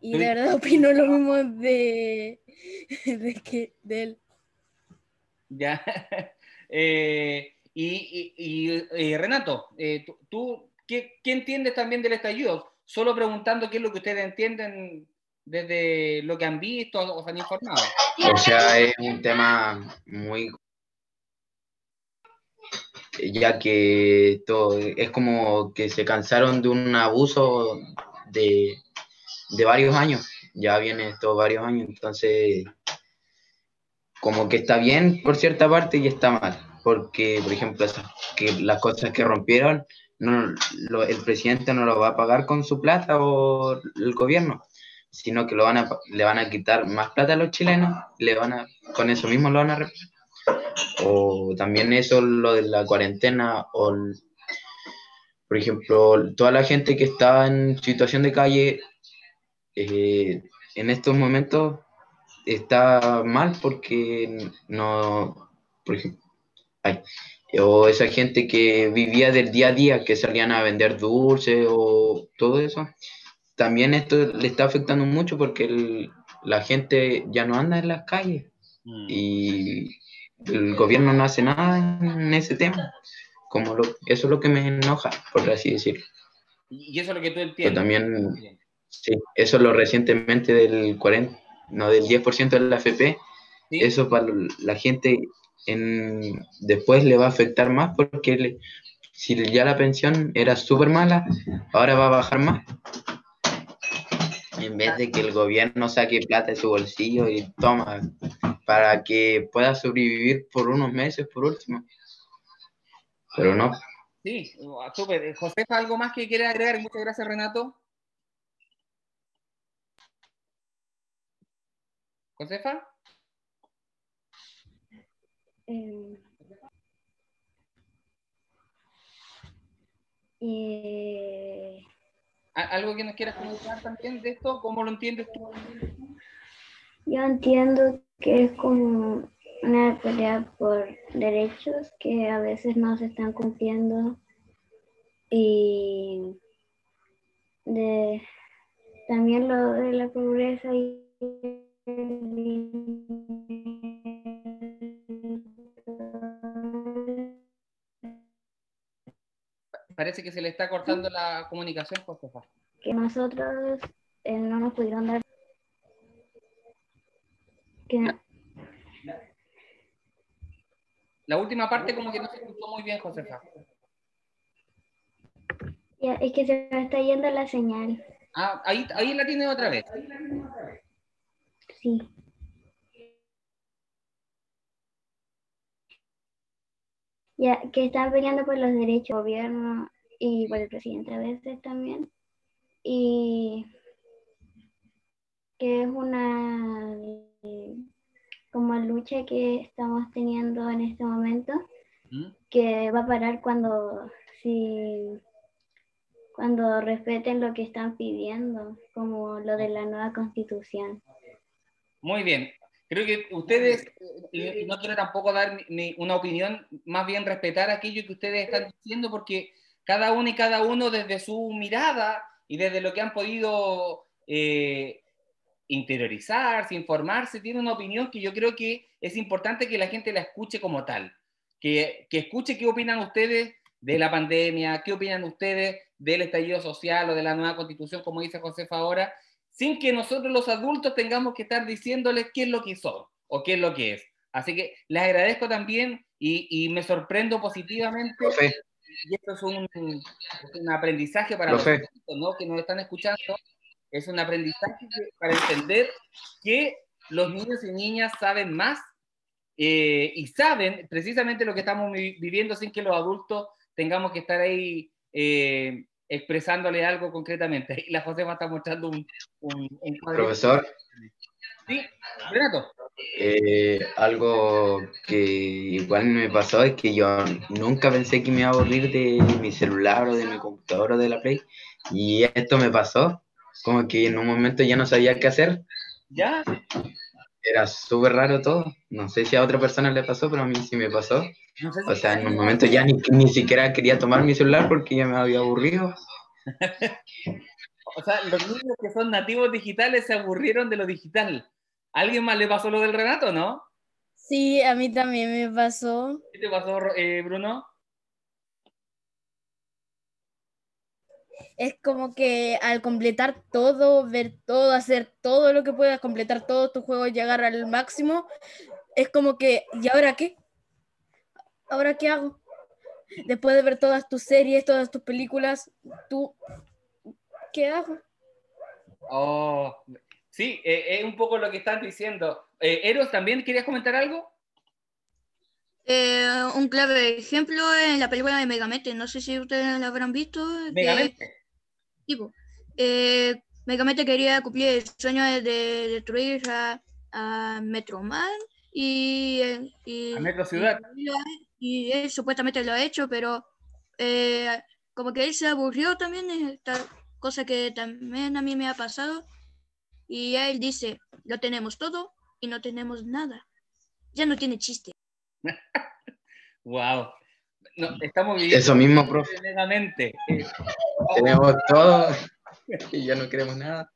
Y de verdad opino lo mismo de, de que de él. Ya. Eh, y, y, Renato, eh, tú, ¿qué, entiendes también del estallido? Solo preguntando qué es lo que ustedes entienden desde lo que han visto o se han informado. O sea, es un tema muy ya que todo, es como que se cansaron de un abuso de, de varios años, ya viene esto varios años, entonces como que está bien por cierta parte y está mal, porque por ejemplo que las cosas que rompieron no, el presidente no lo va a pagar con su plata o el gobierno, sino que lo van a, le van a quitar más plata a los chilenos, le van a, con eso mismo lo van a... O también eso, lo de la cuarentena, o por ejemplo, toda la gente que está en situación de calle, eh, en estos momentos está mal porque no, por ejemplo, ay, o esa gente que vivía del día a día, que salían a vender dulces o todo eso, también esto le está afectando mucho porque la gente ya no anda en las calles mm. y el gobierno no hace nada en ese tema. Como lo, eso es lo que me enoja, por así decirlo. Y eso es lo que tú entiendes. también, sí, eso es lo recientemente del 40, no, del 10% de la FP, eso para la gente en, después le va a afectar más porque si ya la pensión era súper mala, ahora va a bajar más. En vez de que el gobierno saque plata de su bolsillo y toma para que pueda sobrevivir por unos meses por último. Pero no. Sí, súper. Josefa, ¿algo más que quiere agregar? Muchas gracias, Renato. Josefa. Eh, eh, ¿Algo que nos quieras comentar también de esto? ¿Cómo lo entiendes tú? yo entiendo que es como una pelea por derechos que a veces no se están cumpliendo y de también lo de la pobreza y Parece que se le está cortando la comunicación, Josefa. que nosotros eh, no nos pudieron dar que La última parte como que no se escuchó muy bien, Josefa. ya, es que se me está yendo la señal Ah, ahí, ahí la tiene otra vez. sí ya que están peleando por los derechos del gobierno y por el presidente a veces también y que es una como lucha que estamos teniendo en este momento ¿Mm? que va a parar cuando si cuando respeten lo que están pidiendo como lo de la nueva constitución Muy bien. Creo que ustedes, eh, y no quiero tampoco dar ni- ni una opinión, más bien respetar aquello que ustedes están diciendo, porque cada uno y cada uno desde su mirada y desde lo que han podido eh, interiorizarse, informarse, tiene una opinión que yo creo que es importante que la gente la escuche como tal, que, que escuche qué opinan ustedes de la pandemia, qué opinan ustedes del estallido social o de la nueva constitución, como dice Josefa ahora, sin que nosotros los adultos tengamos que estar diciéndoles qué es lo que son o qué es lo que es. Así que les agradezco también y, y me sorprendo positivamente. Profe, Y esto es un, un aprendizaje para Profe. los adultos, ¿no? que nos están escuchando. Es un aprendizaje para entender que los niños y niñas saben más eh, y saben precisamente lo que estamos vi- viviendo sin que los adultos tengamos que estar ahí eh, expresándole algo concretamente. Y la Josefa está mostrando un, un, un profesor, Sí, Renato. eh, algo que igual me pasó es que yo nunca pensé que me iba a aburrir de mi celular o de mi computadora o de la Play. Y esto me pasó, como que en un momento ya no sabía qué hacer. ¿Ya? Era súper raro todo. No sé si a otra persona le pasó, pero a mí sí me pasó. No sé si O sea, en un momento ya ni, ni siquiera quería tomar mi celular porque ya me había aburrido. O sea, los niños que son nativos digitales se aburrieron de lo digital. ¿A ¿Alguien más le pasó lo del Renato, no? Sí, a mí también me pasó. ¿Qué te pasó, eh, Bruno? Es como que al completar todo, ver todo, hacer todo lo que puedas, completar todos tus juegos, llegar al máximo, es como que, ¿y ahora qué? ¿Ahora qué hago? Después de ver todas tus series, todas tus películas, ¿tú qué hago? Oh, sí, eh, es un poco lo que están diciendo. Eh, Eros, ¿también querías comentar algo? Eh, un clave ejemplo en la película de Megamente, no sé si ustedes la habrán visto. Megamente. tipo, eh, Megamente quería cumplir el sueño de, de destruir a, a Metroman y, eh, y, A Metro Ciudad. y, y él supuestamente lo ha hecho, pero eh, como que él se aburrió también, esta cosa que también a mí me ha pasado. Y él dice, lo tenemos todo y no tenemos nada. Ya no tiene chiste. Wow. No, estamos viviendo Eso mismo, profe. Megamente. Tenemos todo y ya no queremos nada.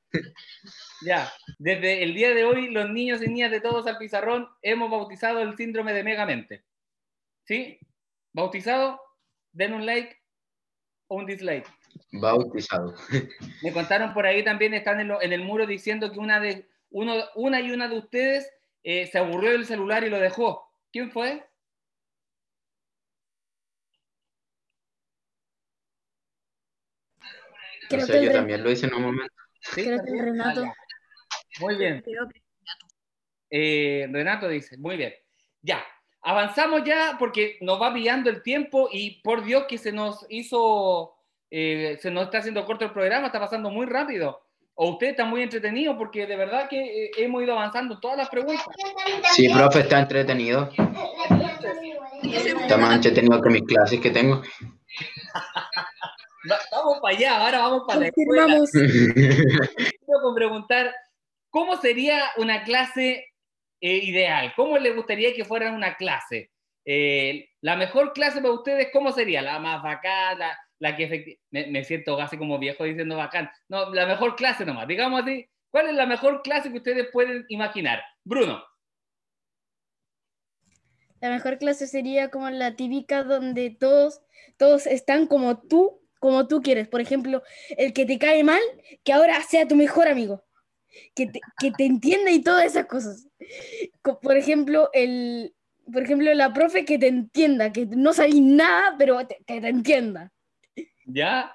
Ya, desde el día de hoy, los niños y niñas de todos al pizarrón hemos bautizado el síndrome de Megamente. ¿Sí? ¿Bautizado? Den un like o un dislike. Bautizado. Me contaron por ahí también, están en, lo- en el muro diciendo que una, de, uno, una y una de ustedes eh, se aburrió del celular y lo dejó. ¿Quién fue? Creo o sea, yo también lo hice en un momento. ¿Sí? Creo que Renato. Muy bien. Eh, Renato dice, muy bien. Ya, avanzamos ya porque nos va pillando el tiempo y por Dios que se nos hizo, eh, se nos está haciendo corto el programa, está pasando muy rápido. O usted está muy entretenido porque de verdad que eh, hemos ido avanzando en todas las preguntas. Sí, profe, está entretenido. Está más entretenido que mis clases que tengo. Va- vamos para allá, ahora vamos para la escuela. Confirmamos. Quiero con preguntar, ¿cómo sería una clase eh, ideal? ¿Cómo le gustaría que fuera una clase? Eh, la mejor clase para ustedes, ¿cómo sería? La más bacán, la, que me, me siento casi como viejo diciendo bacán. No, la mejor clase nomás, digamos así. ¿Cuál es la mejor clase que ustedes pueden imaginar? Bruno. La mejor clase sería como la típica donde todos, todos están como tú, como tú quieres. Por ejemplo, el que te cae mal, que ahora sea tu mejor amigo. Que te, que te entienda y todas esas cosas. Co- Por ejemplo, el, por ejemplo, la profe que te entienda, que no sabes nada, pero que te entienda. ¿Ya?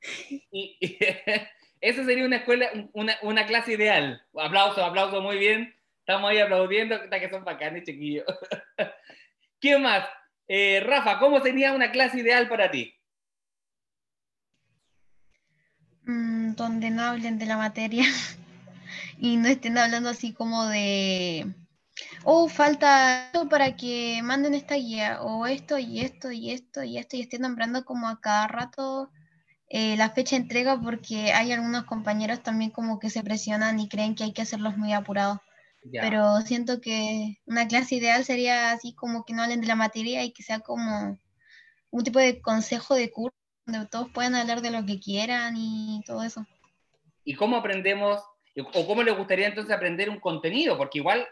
Esa sería una escuela, una, una clase ideal. Aplauso, aplauso, muy bien. Estamos ahí aplaudiendo, hasta que son bacanes, chiquillos. ¿Quién más? Eh, Rafa, ¿cómo sería una clase ideal para ti? Mm, donde no hablen de la materia y no estén hablando así como de, oh, falta esto para que manden esta guía, o esto y esto y esto y esto, y estén nombrando como a cada rato eh, la fecha de entrega porque hay algunos compañeros también como que se presionan y creen que hay que hacerlos muy apurados. Ya. Pero siento que una clase ideal sería así como que no hablen de la materia y que sea como un tipo de consejo de curso donde todos puedan hablar de lo que quieran y todo eso. ¿Y cómo aprendemos, o cómo le gustaría entonces aprender un contenido? Porque igual,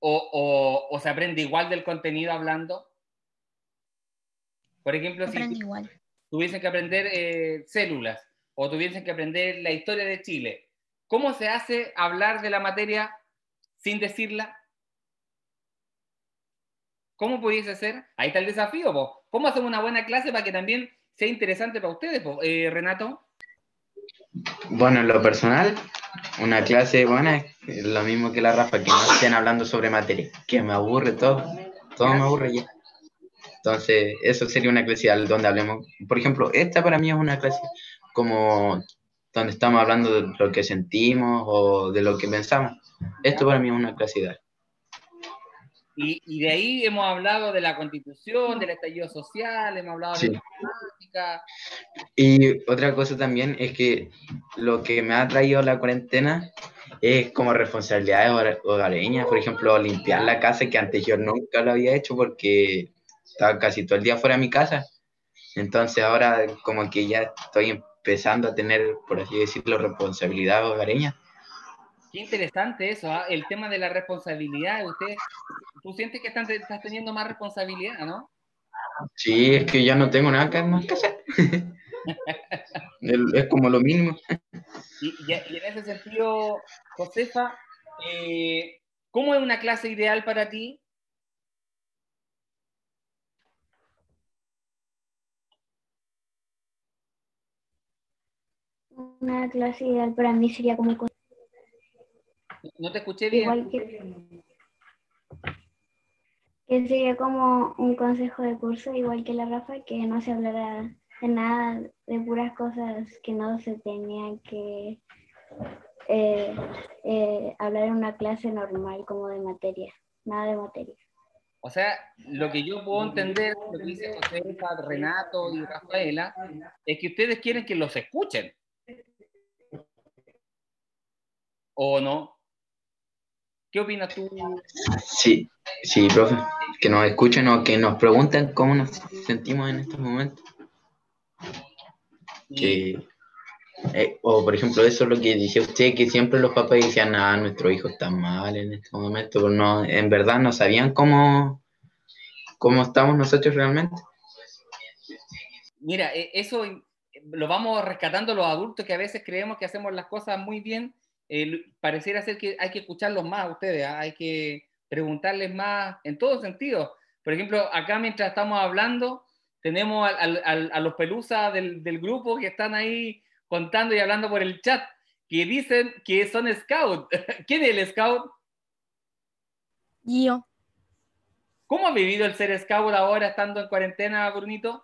o, o- o se aprende igual del contenido hablando. Por ejemplo, si igual. tuviesen que aprender eh, células o tuviesen que aprender la historia de Chile, ¿cómo se hace hablar de la materia sin decirla? ¿Cómo pudiese ser? Ahí está el desafío, po. ¿Cómo hacemos una buena clase para que también sea interesante para ustedes? Eh, Renato? Bueno, en lo personal, una clase buena lo mismo que la Rafa, que no estén hablando sobre materia, que me aburre todo, todo me aburre ya. Entonces, eso sería una clase donde hablemos. Por ejemplo, esta para mí es una clase como donde estamos hablando de lo que sentimos o de lo que pensamos. Esto para mí es una clase ideal. Y, y de ahí hemos hablado de la constitución, del estallido social, hemos hablado Sí. de la política. Y otra cosa también es que lo que me ha traído la cuarentena es como responsabilidades hogareñas, por ejemplo, limpiar la casa que antes yo nunca lo había hecho porque estaba casi todo el día fuera de mi casa. Entonces ahora como que ya estoy empezando a tener, por así decirlo, responsabilidades hogareñas. Qué interesante eso, ¿ah? el tema de la responsabilidad. Usted, tú sientes que están- estás teniendo más responsabilidad, ¿no? Sí, es que ya no tengo nada que- más que hacer. El- es como lo mínimo. Y, y- y en ese sentido, Josefa, eh, ¿cómo es una clase ideal para ti? Una clase ideal para mí sería como No te escuché bien. igual que, que sería como un consejo de curso, igual que la Rafa, que no se hablara de nada, de puras cosas que no se tenían que eh, eh, hablar en una clase normal como de materia, nada de materia. O sea, lo que yo puedo entender, lo que dice Josefa, Renato y Rafaela, es que ustedes quieren que los escuchen. ¿O no? ¿Qué opinas tú? Sí, sí, profe. Que nos escuchen o que nos pregunten cómo nos sentimos en estos momentos. que eh, o por ejemplo eso es lo que decía usted que siempre los papás decían ah nuestro hijo está mal en este momento no en verdad no sabían cómo cómo estamos nosotros realmente Mira, eh, eso lo vamos rescatando los adultos que a veces creemos que hacemos las cosas muy bien. Eh, pareciera ser que hay que escucharlos más a ustedes, ¿ah? hay que preguntarles más en todo sentido. Por ejemplo, acá mientras estamos hablando, tenemos al- al- al- a los pelusas del, del grupo que están ahí contando y hablando por el chat. que dicen que son scout. ¿Quién es el scout? Yo. ¿Cómo ha vivido el ser scout ahora estando en cuarentena, Brunito?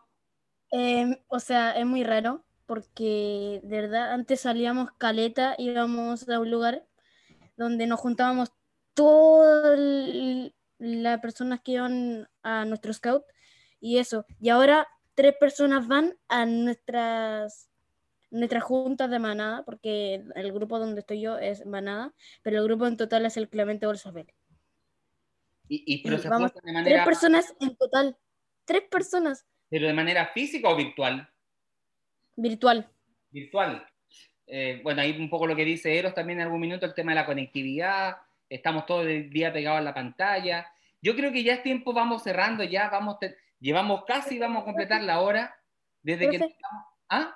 Em, o sea, es muy raro porque de verdad antes salíamos caleta, íbamos a un lugar donde nos juntábamos todas las personas que iban a nuestro scout y eso. Y ahora tres personas van a nuestras nuestras juntas de manada, porque el grupo donde estoy yo es manada, pero el grupo en total es el Clemente Bolsabel. Y, y, pero Y se vamos, de manera, Tres personas en total. Tres personas. ¿Pero de manera física o virtual? Virtual. Virtual. Eh, bueno, ahí un poco lo que dice Eros también en algún minuto, el tema de la conectividad, estamos todo el día pegados a la pantalla. Yo creo que ya es tiempo, vamos cerrando ya, vamos te- llevamos casi, vamos a completar la hora desde que... ¿Ah?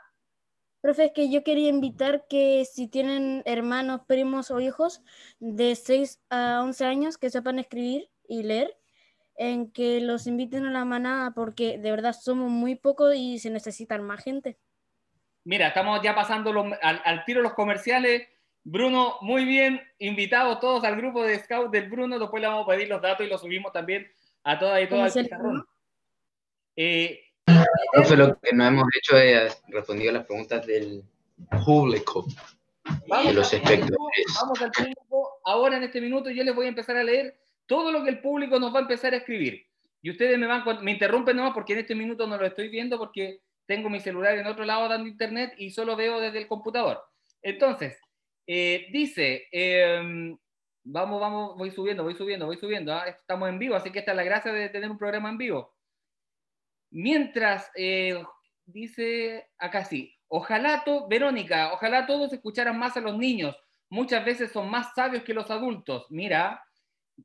Profe, es que yo quería invitar que si tienen hermanos, primos o hijos de 6 a 11 años que sepan escribir y leer, en que los inviten a la manada porque de verdad somos muy pocos y se necesitan más gente. Mira, estamos ya pasando los- al, al tiro los comerciales. Bruno, muy bien, invitados todos al grupo de Scout del Bruno. Después le vamos a pedir los datos y los subimos también a todas y todas. Eh, Profe, lo que no hemos hecho es respondido a las preguntas del público y los al público, espectadores. vamos al público. Ahora en este minuto yo les voy a empezar a leer todo lo que el público nos va a empezar a escribir. Y ustedes me van, me interrumpen nomás porque en este minuto no lo estoy viendo porque tengo mi celular en otro lado dando internet y solo veo desde el computador. Entonces, eh, dice, em, vamos, vamos, voy subiendo, voy subiendo, voy subiendo. ¿ah? Estamos en vivo, así que esta es la gracia de tener un programa en vivo. Mientras, eh, dice acá sí, ojalá, to- Verónica, ojalá todos escucharan más a los niños. Muchas veces son más sabios que los adultos. Mira,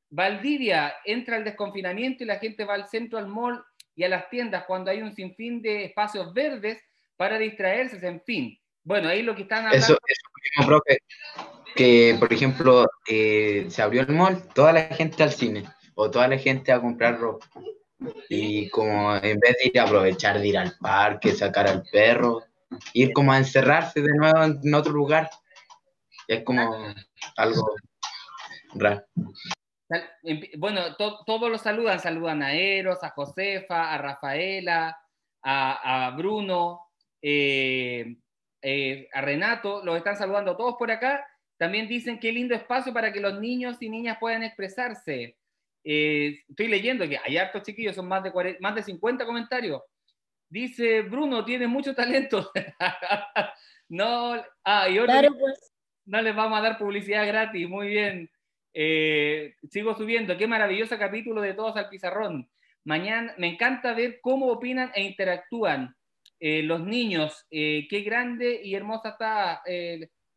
Valdivia entra al desconfinamiento y la gente va al centro, al mall y a las tiendas cuando hay un sinfín de espacios verdes para distraerse, en fin. Bueno, ahí lo que están hablando. Eso, eso mismo, profe, que por ejemplo eh, se abrió el mall, toda la gente al cine o toda la gente a comprar ropa. Y como en vez de ir a aprovechar de ir al parque, sacar al perro, ir como a encerrarse de nuevo en otro lugar, es como algo raro. Bueno, to- todos los saludan, saludan a Eros, a Josefa, a Rafaela, a, a Bruno, eh, eh, a Renato, los están saludando todos por acá. También dicen qué lindo espacio para que los niños y niñas puedan expresarse. Eh, estoy leyendo que hay hartos chiquillos, son más de, 40 más de 50 comentarios. Dice Bruno, tiene mucho talento. no, ah, y otro Claro, pues. no les vamos a dar publicidad gratis, muy bien. Eh, sigo subiendo, qué maravilloso capítulo de Todos al Pizarrón. Mañana me encanta ver cómo opinan e interactúan eh, los niños. Eh, qué grande y hermosa está.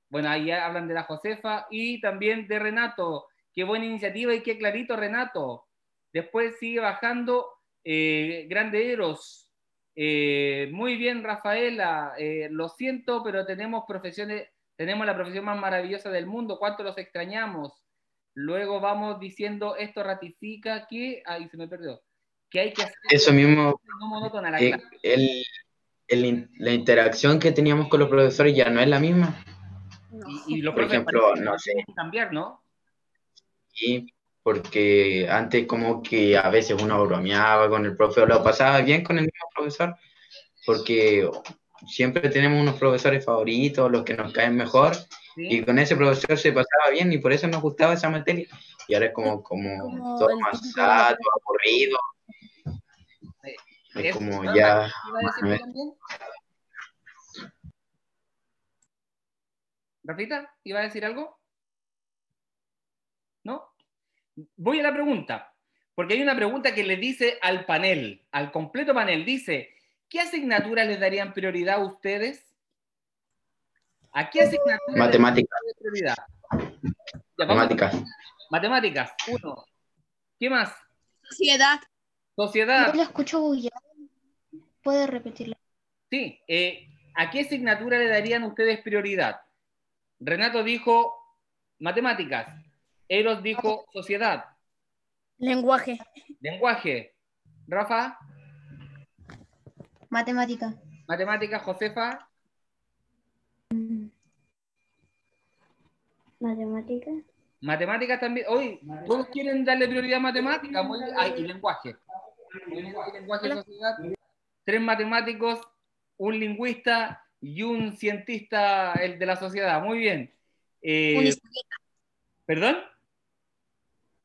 bueno, ahí hablan de la Josefa y también de Renato. Qué buena iniciativa y qué clarito, Renato. Después sigue bajando Grande Eros. Muy bien, Rafaela. Lo siento, pero tenemos profesiones tenemos la profesión más maravillosa del mundo, cuánto los extrañamos. Luego vamos diciendo, esto ratifica que, ahí se me perdió, que hay que hacer Eso mismo, no monótona la eh, clase. el- el la interacción que teníamos con los profesores ya no es la misma. No. Y, y los por ejemplo, no sé. cambiar, ¿no? Y porque antes como que a veces uno bromeaba con el profe o lo pasaba bien con el mismo profesor, porque siempre tenemos unos profesores favoritos, los que nos caen mejor, Sí. y con ese profesor se pasaba bien y por eso nos gustaba esa materia. Y ahora es como, como, Como todo sato, aburrido. Es como ¿no? ya... ¿Rafita? ¿Iba a decir algo? ¿No? Voy a la pregunta, porque hay una pregunta que le dice al panel, al completo panel, dice, ¿qué asignaturas les darían prioridad a ustedes? ¿A qué asignaturas Matemáticas, matemáticas. Matemáticas, uno. ¿Qué más? Sociedad. Sociedad, Yo lo escucho bullado. ¿Puede repetirlo? Sí, eh, ¿a qué asignatura le darían ustedes prioridad? Renato dijo matemáticas, Eros dijo sociedad, Lenguaje. lenguaje, Rafa, Matemática. matemáticas, Josefa, Matemáticas. Matemáticas también. Hoy, todos quieren darle prioridad a matemáticas. Muy bien. Ay, y lenguaje. Y lenguaje y sociedad. Tres matemáticos, un lingüista y un cientista el de la sociedad. Muy bien. Eh, Una historieta. ¿Perdón?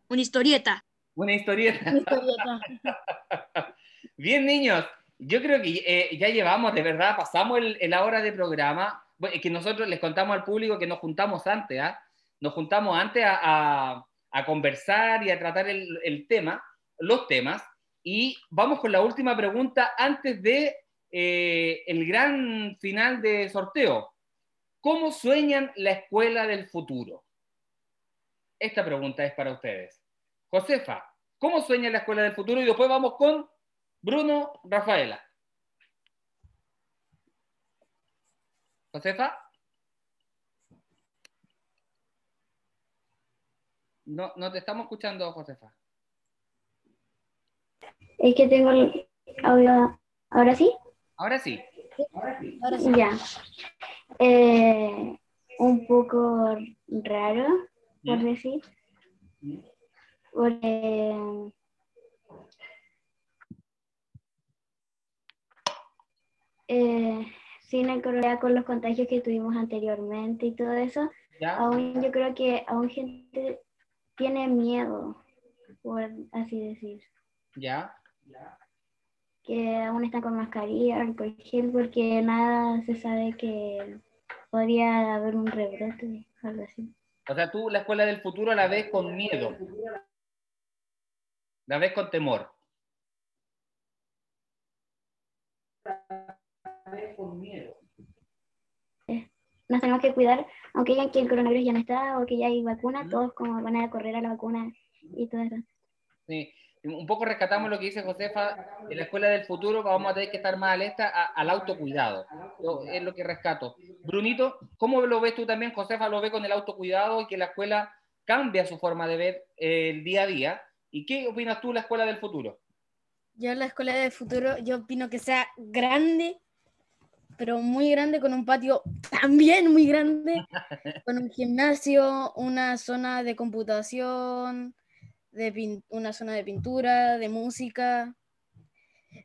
Una historieta. Una historieta. Historieta. Bien, niños. Yo creo que eh, ya llevamos, de verdad, pasamos el, el hora de programa. Es que nosotros les contamos al público que nos juntamos antes, ¿ah? Nos juntamos antes a, conversar y a tratar el, tema, los temas. Y vamos con la última pregunta antes de eh, gran final de sorteo. ¿Cómo sueñan la escuela del futuro? Esta pregunta es para ustedes. Josefa, ¿cómo sueña la escuela del futuro? Y después vamos con Bruno, Rafaela. Josefa. No, no te estamos escuchando, Josefa. Es que tengo el audio. ¿Ahora sí? Ahora sí. Ahora sí. Ya. Eh, un poco raro, por ¿Mm? decir. Porque eh, sin el coronavirus, con los contagios que tuvimos anteriormente y todo eso, ¿Ya? aún yo creo que aún gente tiene miedo, por así decir. ¿Ya? que aún están con mascarilla, alcohol gel, porque nada se sabe que podría haber un rebrote, algo así. O sea, tú la escuela del futuro la ves con miedo. La ves con temor. La ves con miedo. Nos tenemos que cuidar, aunque digan que el coronavirus ya no está o que ya hay vacuna, todos como van a correr a la vacuna y todo eso. Sí. Un poco rescatamos lo que dice Josefa, en la escuela del futuro vamos a tener que estar más alerta a- al autocuidado. Yo- Es lo que rescato. Brunito, ¿cómo lo ves tú también? Josefa lo ve con el autocuidado y que la escuela cambia su forma de ver el día a día. ¿Y qué opinas tú de la escuela del futuro? Yo la escuela del futuro, yo opino que sea grande, pero muy grande, con un patio también muy grande, con un gimnasio, una zona de computación, de una zona de pintura, de música,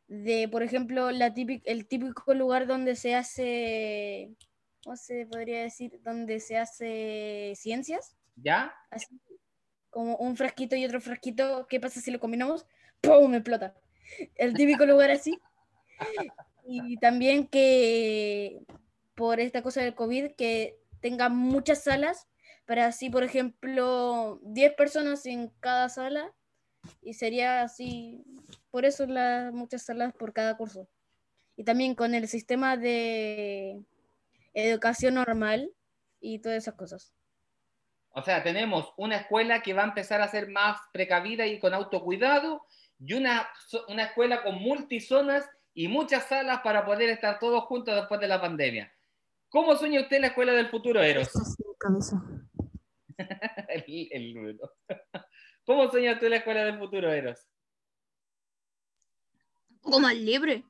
de, por ejemplo, la típic- el típico lugar donde se hace, ¿cómo se podría decir? Donde se hace ciencias ¿Ya? así como un frasquito y otro frasquito, ¿qué pasa si lo combinamos? ¡Pum! explota. El típico lugar así. Y también que por esta cosa del COVID, que tenga muchas salas, para así, por ejemplo, 10 personas en cada sala, y sería así, por eso las muchas salas por cada curso. Y también con el sistema de educación normal y todas esas cosas. O sea, tenemos una escuela que va a empezar a ser más precavida y con autocuidado y una, una escuela con multizonas y muchas salas para poder estar todos juntos después de la pandemia. ¿Cómo sueña usted la escuela del futuro, Eros? el, el número. ¿Cómo sueña usted la escuela del futuro, Eros? Un poco más libre.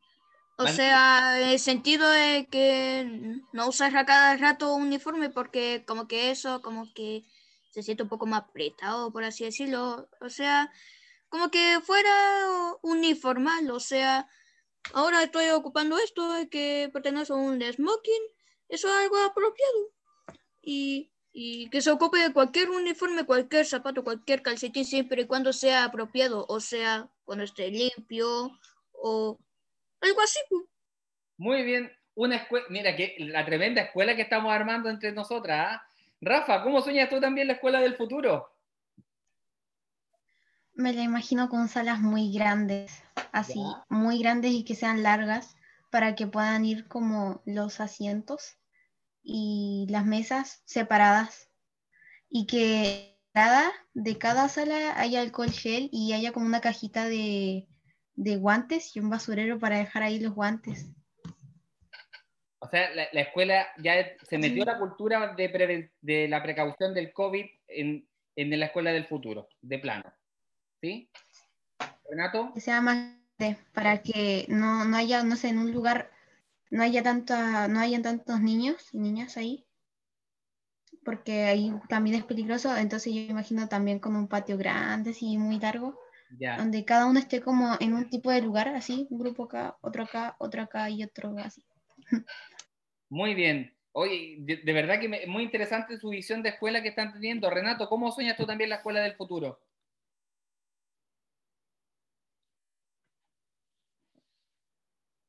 O Más sea, el sentido de que no usar a cada rato un uniforme porque como que eso, como que se siente un poco más apretado, por así decirlo. O sea, como que fuera uniformal. O sea, ahora estoy ocupando esto que pertenece a un smoking. Eso es algo apropiado. Y, y que se ocupe de cualquier uniforme, cualquier zapato, cualquier calcetín, siempre y cuando sea apropiado. O sea, cuando esté limpio o algo así. pues. Muy bien, una escuela, mira que la tremenda escuela que estamos armando entre nosotras. ¿ah? Rafa, ¿cómo sueñas tú también la escuela del futuro? Me la imagino con salas muy grandes, así, Ya. muy grandes y que sean largas para que puedan ir como los asientos y las mesas separadas y que cada, de cada sala haya alcohol gel y haya como una cajita de, de guantes y un basurero para dejar ahí los guantes. O sea, la, la escuela ya se metió la cultura de, de la precaución del COVID en, en la escuela del futuro, de plano. ¿Sí? Renato, que sea más grande, para que no, no haya, no sé, en un lugar no haya tanta, no hayan tantos niños y niñas ahí. porque ahí también es peligroso, entonces yo imagino también como un patio grande, así muy largo, Ya. donde cada uno esté como en un tipo de lugar, así, un grupo acá, otro acá, otro acá y otro así. Muy bien. Oye, de, de verdad que me- muy interesante su visión de escuela que están teniendo. Renato, ¿cómo sueñas tú también la escuela del futuro?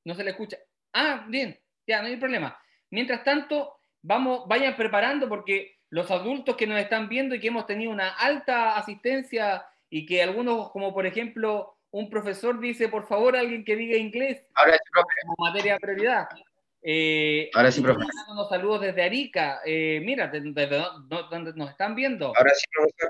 No se le escucha. Ah, bien, ya, no hay problema. Mientras tanto, vamos, vayan preparando porque los adultos que nos están viendo y que hemos tenido una alta asistencia y que algunos, como por ejemplo, un profesor dice, por favor, alguien que diga inglés Ahora sí, profe. como materia de prioridad. Eh, Ahora sí, profe. unos saludos desde Arica. Eh, mira, desde donde nos están viendo. Ahora sí, profesor.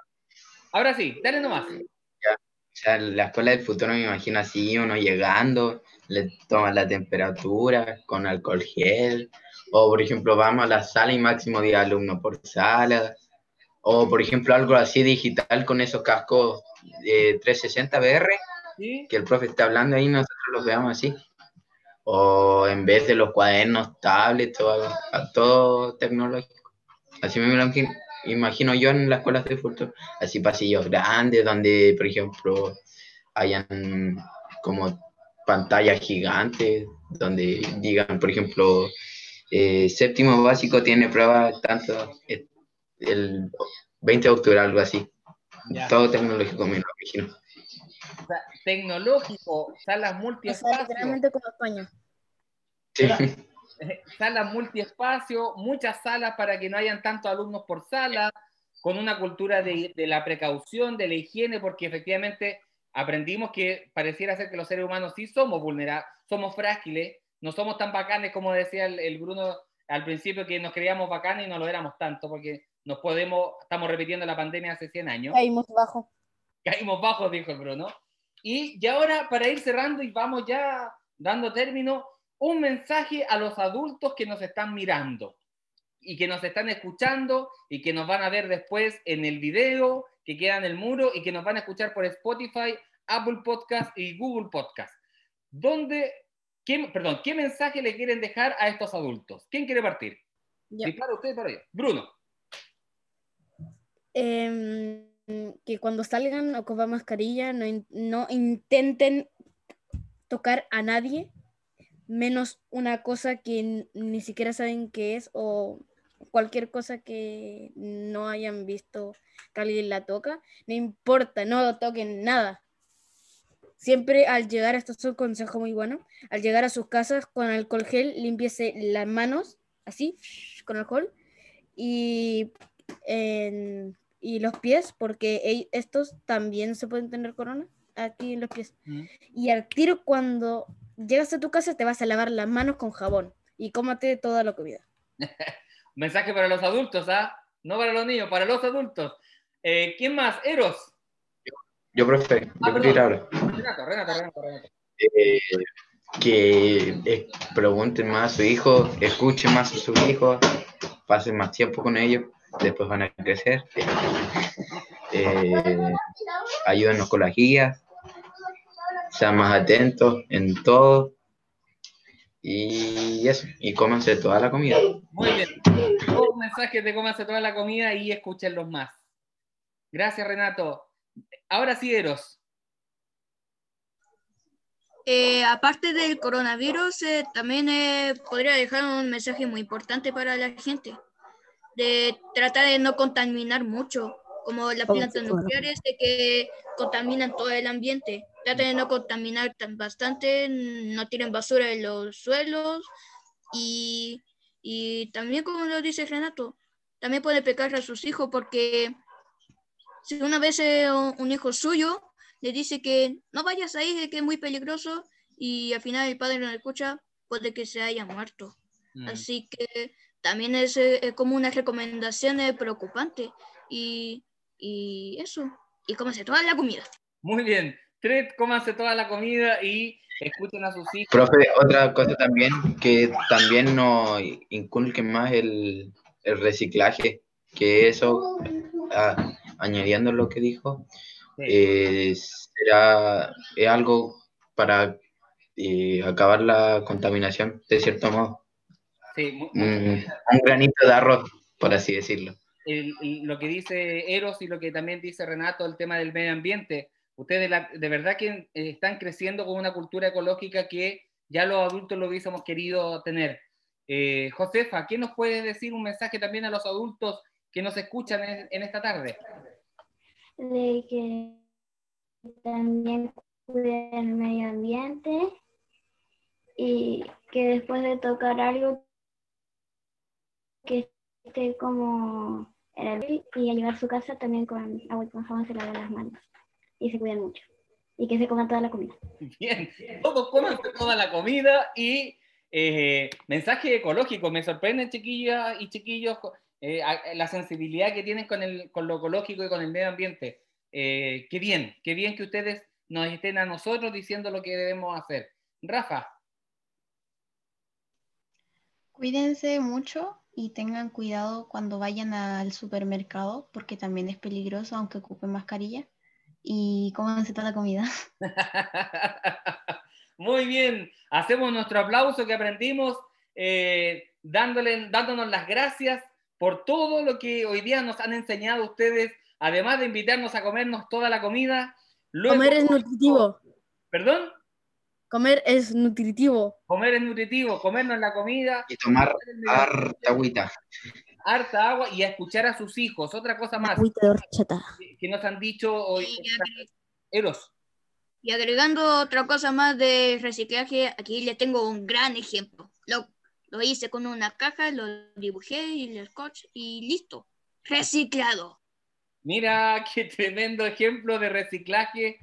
Ahora sí, dale nomás. O sea, la escuela del futuro me imagino así, uno llegando, le toman la temperatura con alcohol gel, o por ejemplo vamos a la sala y máximo 10 alumnos por sala, o por ejemplo algo así digital con esos cascos eh, 360 VR, ¿Sí? que el profe está hablando ahí nosotros los veamos así. O en vez de los cuadernos, tablets, todo, todo tecnológico. Así me lo imagino, yo en las escuelas de futuro. Así pasillos grandes donde, por ejemplo, hayan como pantallas gigantes, donde digan, por ejemplo, eh, séptimo básico tiene prueba tanto el 20 de octubre, algo así. Ya. Todo tecnológico, me imagino. O sea, tecnológico, salas O sea, multiespacio, literalmente como España. Sí. salas multiespacio, muchas salas para que no hayan tantos alumnos por sala, con una cultura de, de la precaución, de la higiene, porque efectivamente aprendimos que pareciera ser que los seres humanos sí somos vulnerables, somos frágiles, no somos tan bacanes como decía el, el Bruno al principio, que nos creíamos bacanes y no lo éramos tanto, porque nos podemos, estamos repitiendo la pandemia hace 100 años Caímos bajo. caímos bajos, dijo el Bruno. Y, y ahora, para ir cerrando y vamos ya dando término, un mensaje a los adultos que nos están mirando y que nos están escuchando y que nos van a ver después en el video que queda en el muro y que nos van a escuchar por Spotify, Apple Podcast y Google Podcast. ¿Dónde, qué, perdón, ¿qué mensaje le quieren dejar a estos adultos? ¿Quién quiere partir? Sí, para usted, para yo. Bruno. Em, que cuando salgan o copan mascarilla no, in- no intenten tocar a nadie, menos una cosa que ni siquiera saben qué es o cualquier cosa que no hayan visto que alguien la toca. No importa, no toquen nada. Siempre al llegar, esto es un consejo muy bueno, al llegar a sus casas con alcohol gel, límpiese las manos, así, con alcohol, y, en- y los pies, porque estos también se pueden tener corona, aquí en los pies. Y al tiro, cuando llegas a tu casa, te vas a lavar las manos con jabón y cómate toda la comida. Mensaje para los adultos, ¿ah? No para los niños, para los adultos. Eh, ¿Quién más? Eros. Yo, profe, Ah, yo quiero ir perdón. ahora. Renato, Renato, Renato, Renato. Eh, que eh, pregunten más a su hijo, escuchen más a sus hijos, pasen más tiempo con ellos, después van a crecer. Eh, ayúdenos con las guías, sean más atentos en todo. Y eso, y cómanse toda la comida. Muy bien. Dos mensajes de cómo hace toda la comida y escúchenlos más. Gracias, Renato. Ahora sí, Eros. Eh, aparte del coronavirus, eh, también eh, podría dejar un mensaje muy importante para la gente, de tratar de no contaminar mucho, como las plantas nucleares de que contaminan todo el ambiente. Traten de no contaminar tan bastante, no tiren basura en los suelos y, y también, como lo dice Renato, también puede pecar a sus hijos porque si una vez un hijo suyo le dice que no vayas ahí, que es muy peligroso, y al final el padre no le escucha, puede que se haya muerto. Mm. Así que también es, eh, como una recomendación preocupante. Y, y eso, y cómase toda la comida. Muy bien. Tres, cómanse toda la comida y escuchen a sus hijos. Profe, otra cosa también, que también nos inculquen más el, el reciclaje, que eso, ah, añadiendo lo que dijo, Sí. eh, será es algo para eh, acabar la contaminación, de cierto modo. Sí, Mm, un granito de arroz, por así decirlo. lo que dice Eros y lo que también dice Renato, el tema del medio ambiente. Ustedes de verdad que eh, están creciendo con una cultura ecológica que ya los adultos lo hubiésemos querido tener. Eh, Josefa, ¿qué nos puedes decir un mensaje también a los adultos que nos escuchan en, esta tarde? De que también cuiden el medio ambiente y que después de tocar algo que esté como el y llegar a su casa también con agua y con jabón se laven las manos y se cuiden mucho y que se coman toda la comida. Bien, todos coman toda la comida y eh, mensaje ecológico. Me sorprende, chiquillas y chiquillos, eh, la sensibilidad que tienen con, el, con lo ecológico y con el medio ambiente. Eh, qué bien, qué bien que ustedes nos estén a nosotros diciendo lo que debemos hacer. Rafa. Cuídense mucho y tengan cuidado cuando vayan al supermercado porque también es peligroso aunque ocupen mascarilla y cómanse toda la comida. Muy bien, hacemos nuestro aplauso que aprendimos, eh, dándole, dándonos las gracias por todo lo que hoy día nos han enseñado ustedes, además de invitarnos a comernos toda la comida. Comer es nutritivo. ¿Perdón? Comer es nutritivo. Comer es nutritivo, comernos la comida. Y tomar harta agüita. Harta agua y a escuchar a sus hijos. Otra cosa más. Agüita de Que nos han dicho hoy. Eros. Y agregando otra cosa más de reciclaje, aquí le tengo un gran ejemplo. Lo, lo hice con una caja, lo dibujé y el scotch y listo. Reciclado. Mira qué tremendo ejemplo de reciclaje.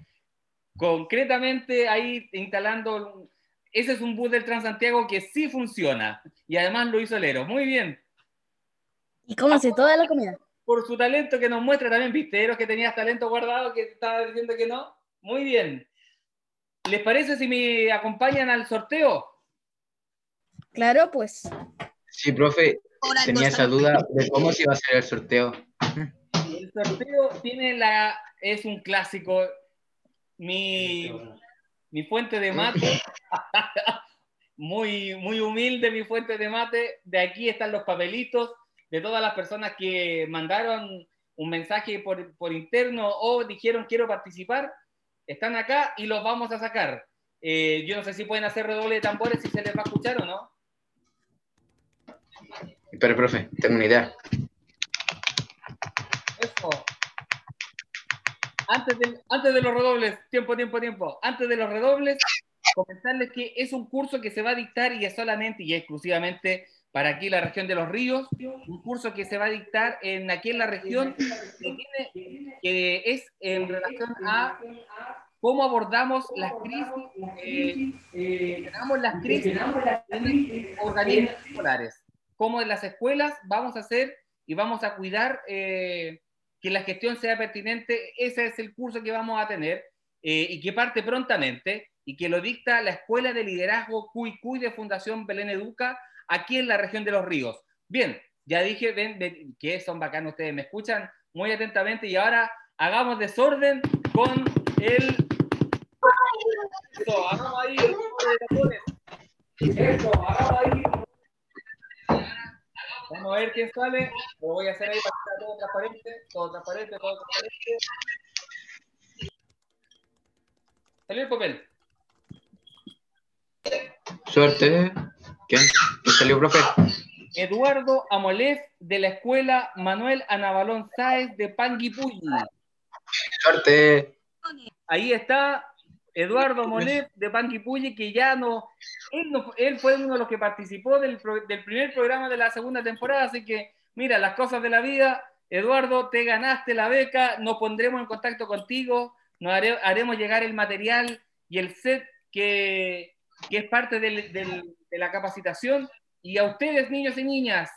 Concretamente ahí instalando, ese es un bus del Transantiago que sí funciona y además lo hizo Lero. Muy bien. Y cómase toda la comida. Por su talento que nos muestra también, viste, Eros que tenías talento guardado que estaba diciendo que no. Muy bien. ¿Les parece si me acompañan al sorteo? Claro, pues. Sí, profe, tenía esa duda de cómo se iba a hacer el sorteo. El sorteo tiene la, es un clásico. Mi, mi fuente de mate, muy, muy humilde mi fuente de mate. De aquí están los papelitos de todas las personas que mandaron un mensaje por, por interno o dijeron quiero participar están acá y los vamos a sacar. Eh, yo no sé si pueden hacer redoble de tambores, si se les va a escuchar o no. Pero, profe, tengo una idea. Eso. Antes de, los redobles, tiempo, tiempo, tiempo. Antes de los redobles, comentarles que es un curso que se va a dictar y es solamente y exclusivamente para aquí la región de los ríos, un curso que se va a dictar en aquí en la región que, es en relación a cómo abordamos las crisis, eh, las crisis en organismos escolares, cómo en las escuelas vamos a hacer y vamos a cuidar eh, que la gestión sea pertinente, ese es el curso que vamos a tener eh, y que parte prontamente y que lo dicta la Escuela de Liderazgo Cuy Cuy de Fundación Belén Educa aquí en la región de los ríos. Bien, ya dije ven, que son bacanos, ustedes me escuchan muy atentamente y ahora hagamos desorden con el... Eso, hagamos ahí Eso, hagamos ahí. Vamos a ver quién sale. Lo voy a hacer ahí para que sea todo transparente, todo transparente, todo transparente. Salió el papel. Suerte. ¿Quién? salió, profe? Eduardo Amolés de la escuela Manuel Anabalón Sáez de Panguipulli. Suerte. Ahí está Eduardo Amolés de Panguipulli, que ya no él, fue uno de los que participó del, primer programa de la segunda temporada, así que mira, las cosas de la vida. Eduardo, te ganaste la beca, nos pondremos en contacto contigo, nos haremos llegar el material y el set que, que es parte del, de la capacitación. Y a ustedes, niños y niñas,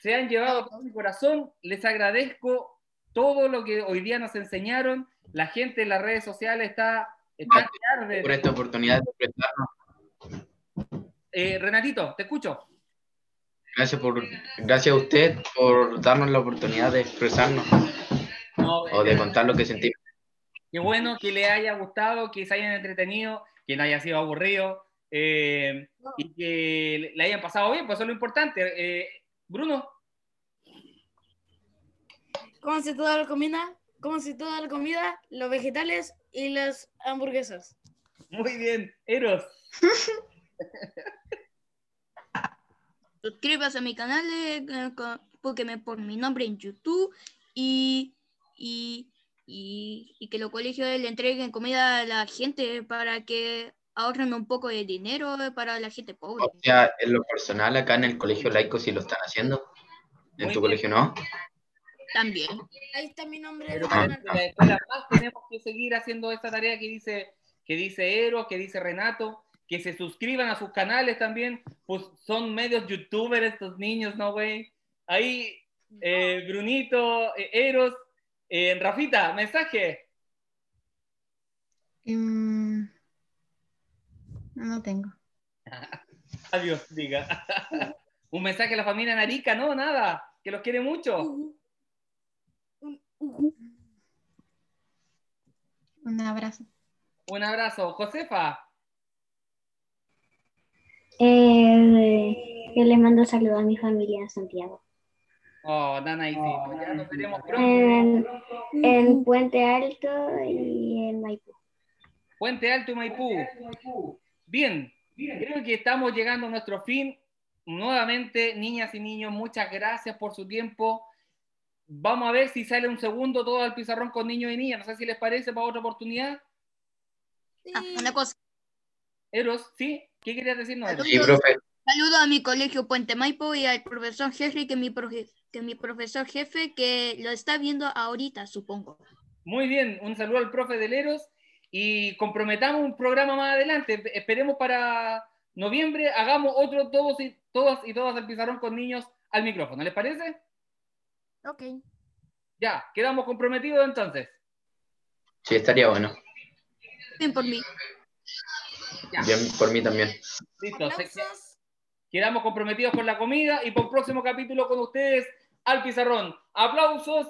se han llevado todo mi corazón. Les agradezco todo lo que hoy día nos enseñaron. La gente en las redes sociales está, está por esta oportunidad de expresarnos. Eh, Renatito, te escucho. Gracias, por, gracias a usted por darnos la oportunidad de expresarnos o de contar lo que sentimos. Qué bueno que le haya gustado, que se hayan entretenido, que no haya sido aburrido. Eh, y que le hayan pasado bien, pues eso es lo importante. Eh, Bruno. cómanse toda la comida, cómanse toda la comida, los vegetales y las hamburguesas. Muy bien, Eros. Suscríbase a mi canal, eh, con- búsqueme por mi nombre en YouTube y, y, y, y que los colegios le entreguen comida a la gente para que ahorren un poco de dinero para la gente pobre. O sea, en lo personal, acá en el colegio laico sí lo están haciendo. En Muy tu bien. colegio no. También. Ahí está mi nombre. Pero las escuelas más tenemos que seguir haciendo esta tarea que dice, que dice Eros, que dice Renato, que se suscriban a sus canales también, pues son medios youtubers estos niños, ¿no, güey? Ahí, eh, Brunito, eh, Eros, eh, Rafita, mensaje. Mm, no tengo. Adiós, diga. Un mensaje a la familia Narica, no, nada, que los quiere mucho. Un abrazo. Un abrazo. Josefa, Eh, yo le mando saludos a mi familia en Santiago. oh, Nana y Tito, ya nos veremos pronto. En, en Puente Alto y en Maipú. Puente Alto y Maipú. Bien, creo que estamos llegando a nuestro fin. Nuevamente, niñas y niños, muchas gracias por su tiempo. Vamos a ver si sale un segundo todo al pizarrón con niños y niñas. No sé si les parece para otra oportunidad. Ah, una cosa. Eros, ¿sí? ¿Qué querías decirnos? Eros? Sí, profe. Saludo a mi colegio Puente Maipo y al profesor Jeffrey, que mi, profe- que mi profesor jefe, que lo está viendo ahorita, supongo. Muy bien, un saludo al profe del Eros y comprometamos un programa más adelante. Esperemos para noviembre, hagamos otro todos y todas y todas al pizarrón con niños al micrófono. ¿Les parece? Ok. Ya, quedamos comprometidos entonces. Sí, estaría bueno. Bien por mí. Ya. Bien, por mí también. Listo. se-. Quedamos comprometidos con la comida y por próximo capítulo con ustedes al pizarrón. Aplausos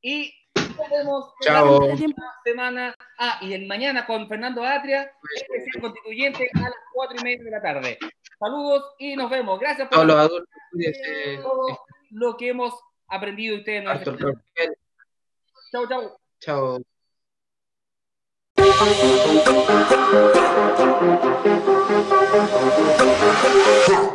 y nos vemos en Chao. la próxima semana. Ah, y el mañana con Fernando Atria, especial constituyente a las cuatro y media de la tarde. Saludos y nos vemos. Gracias por todo lo que hemos aprendido y ustedes profe. Chau, chau. Chao. Huh.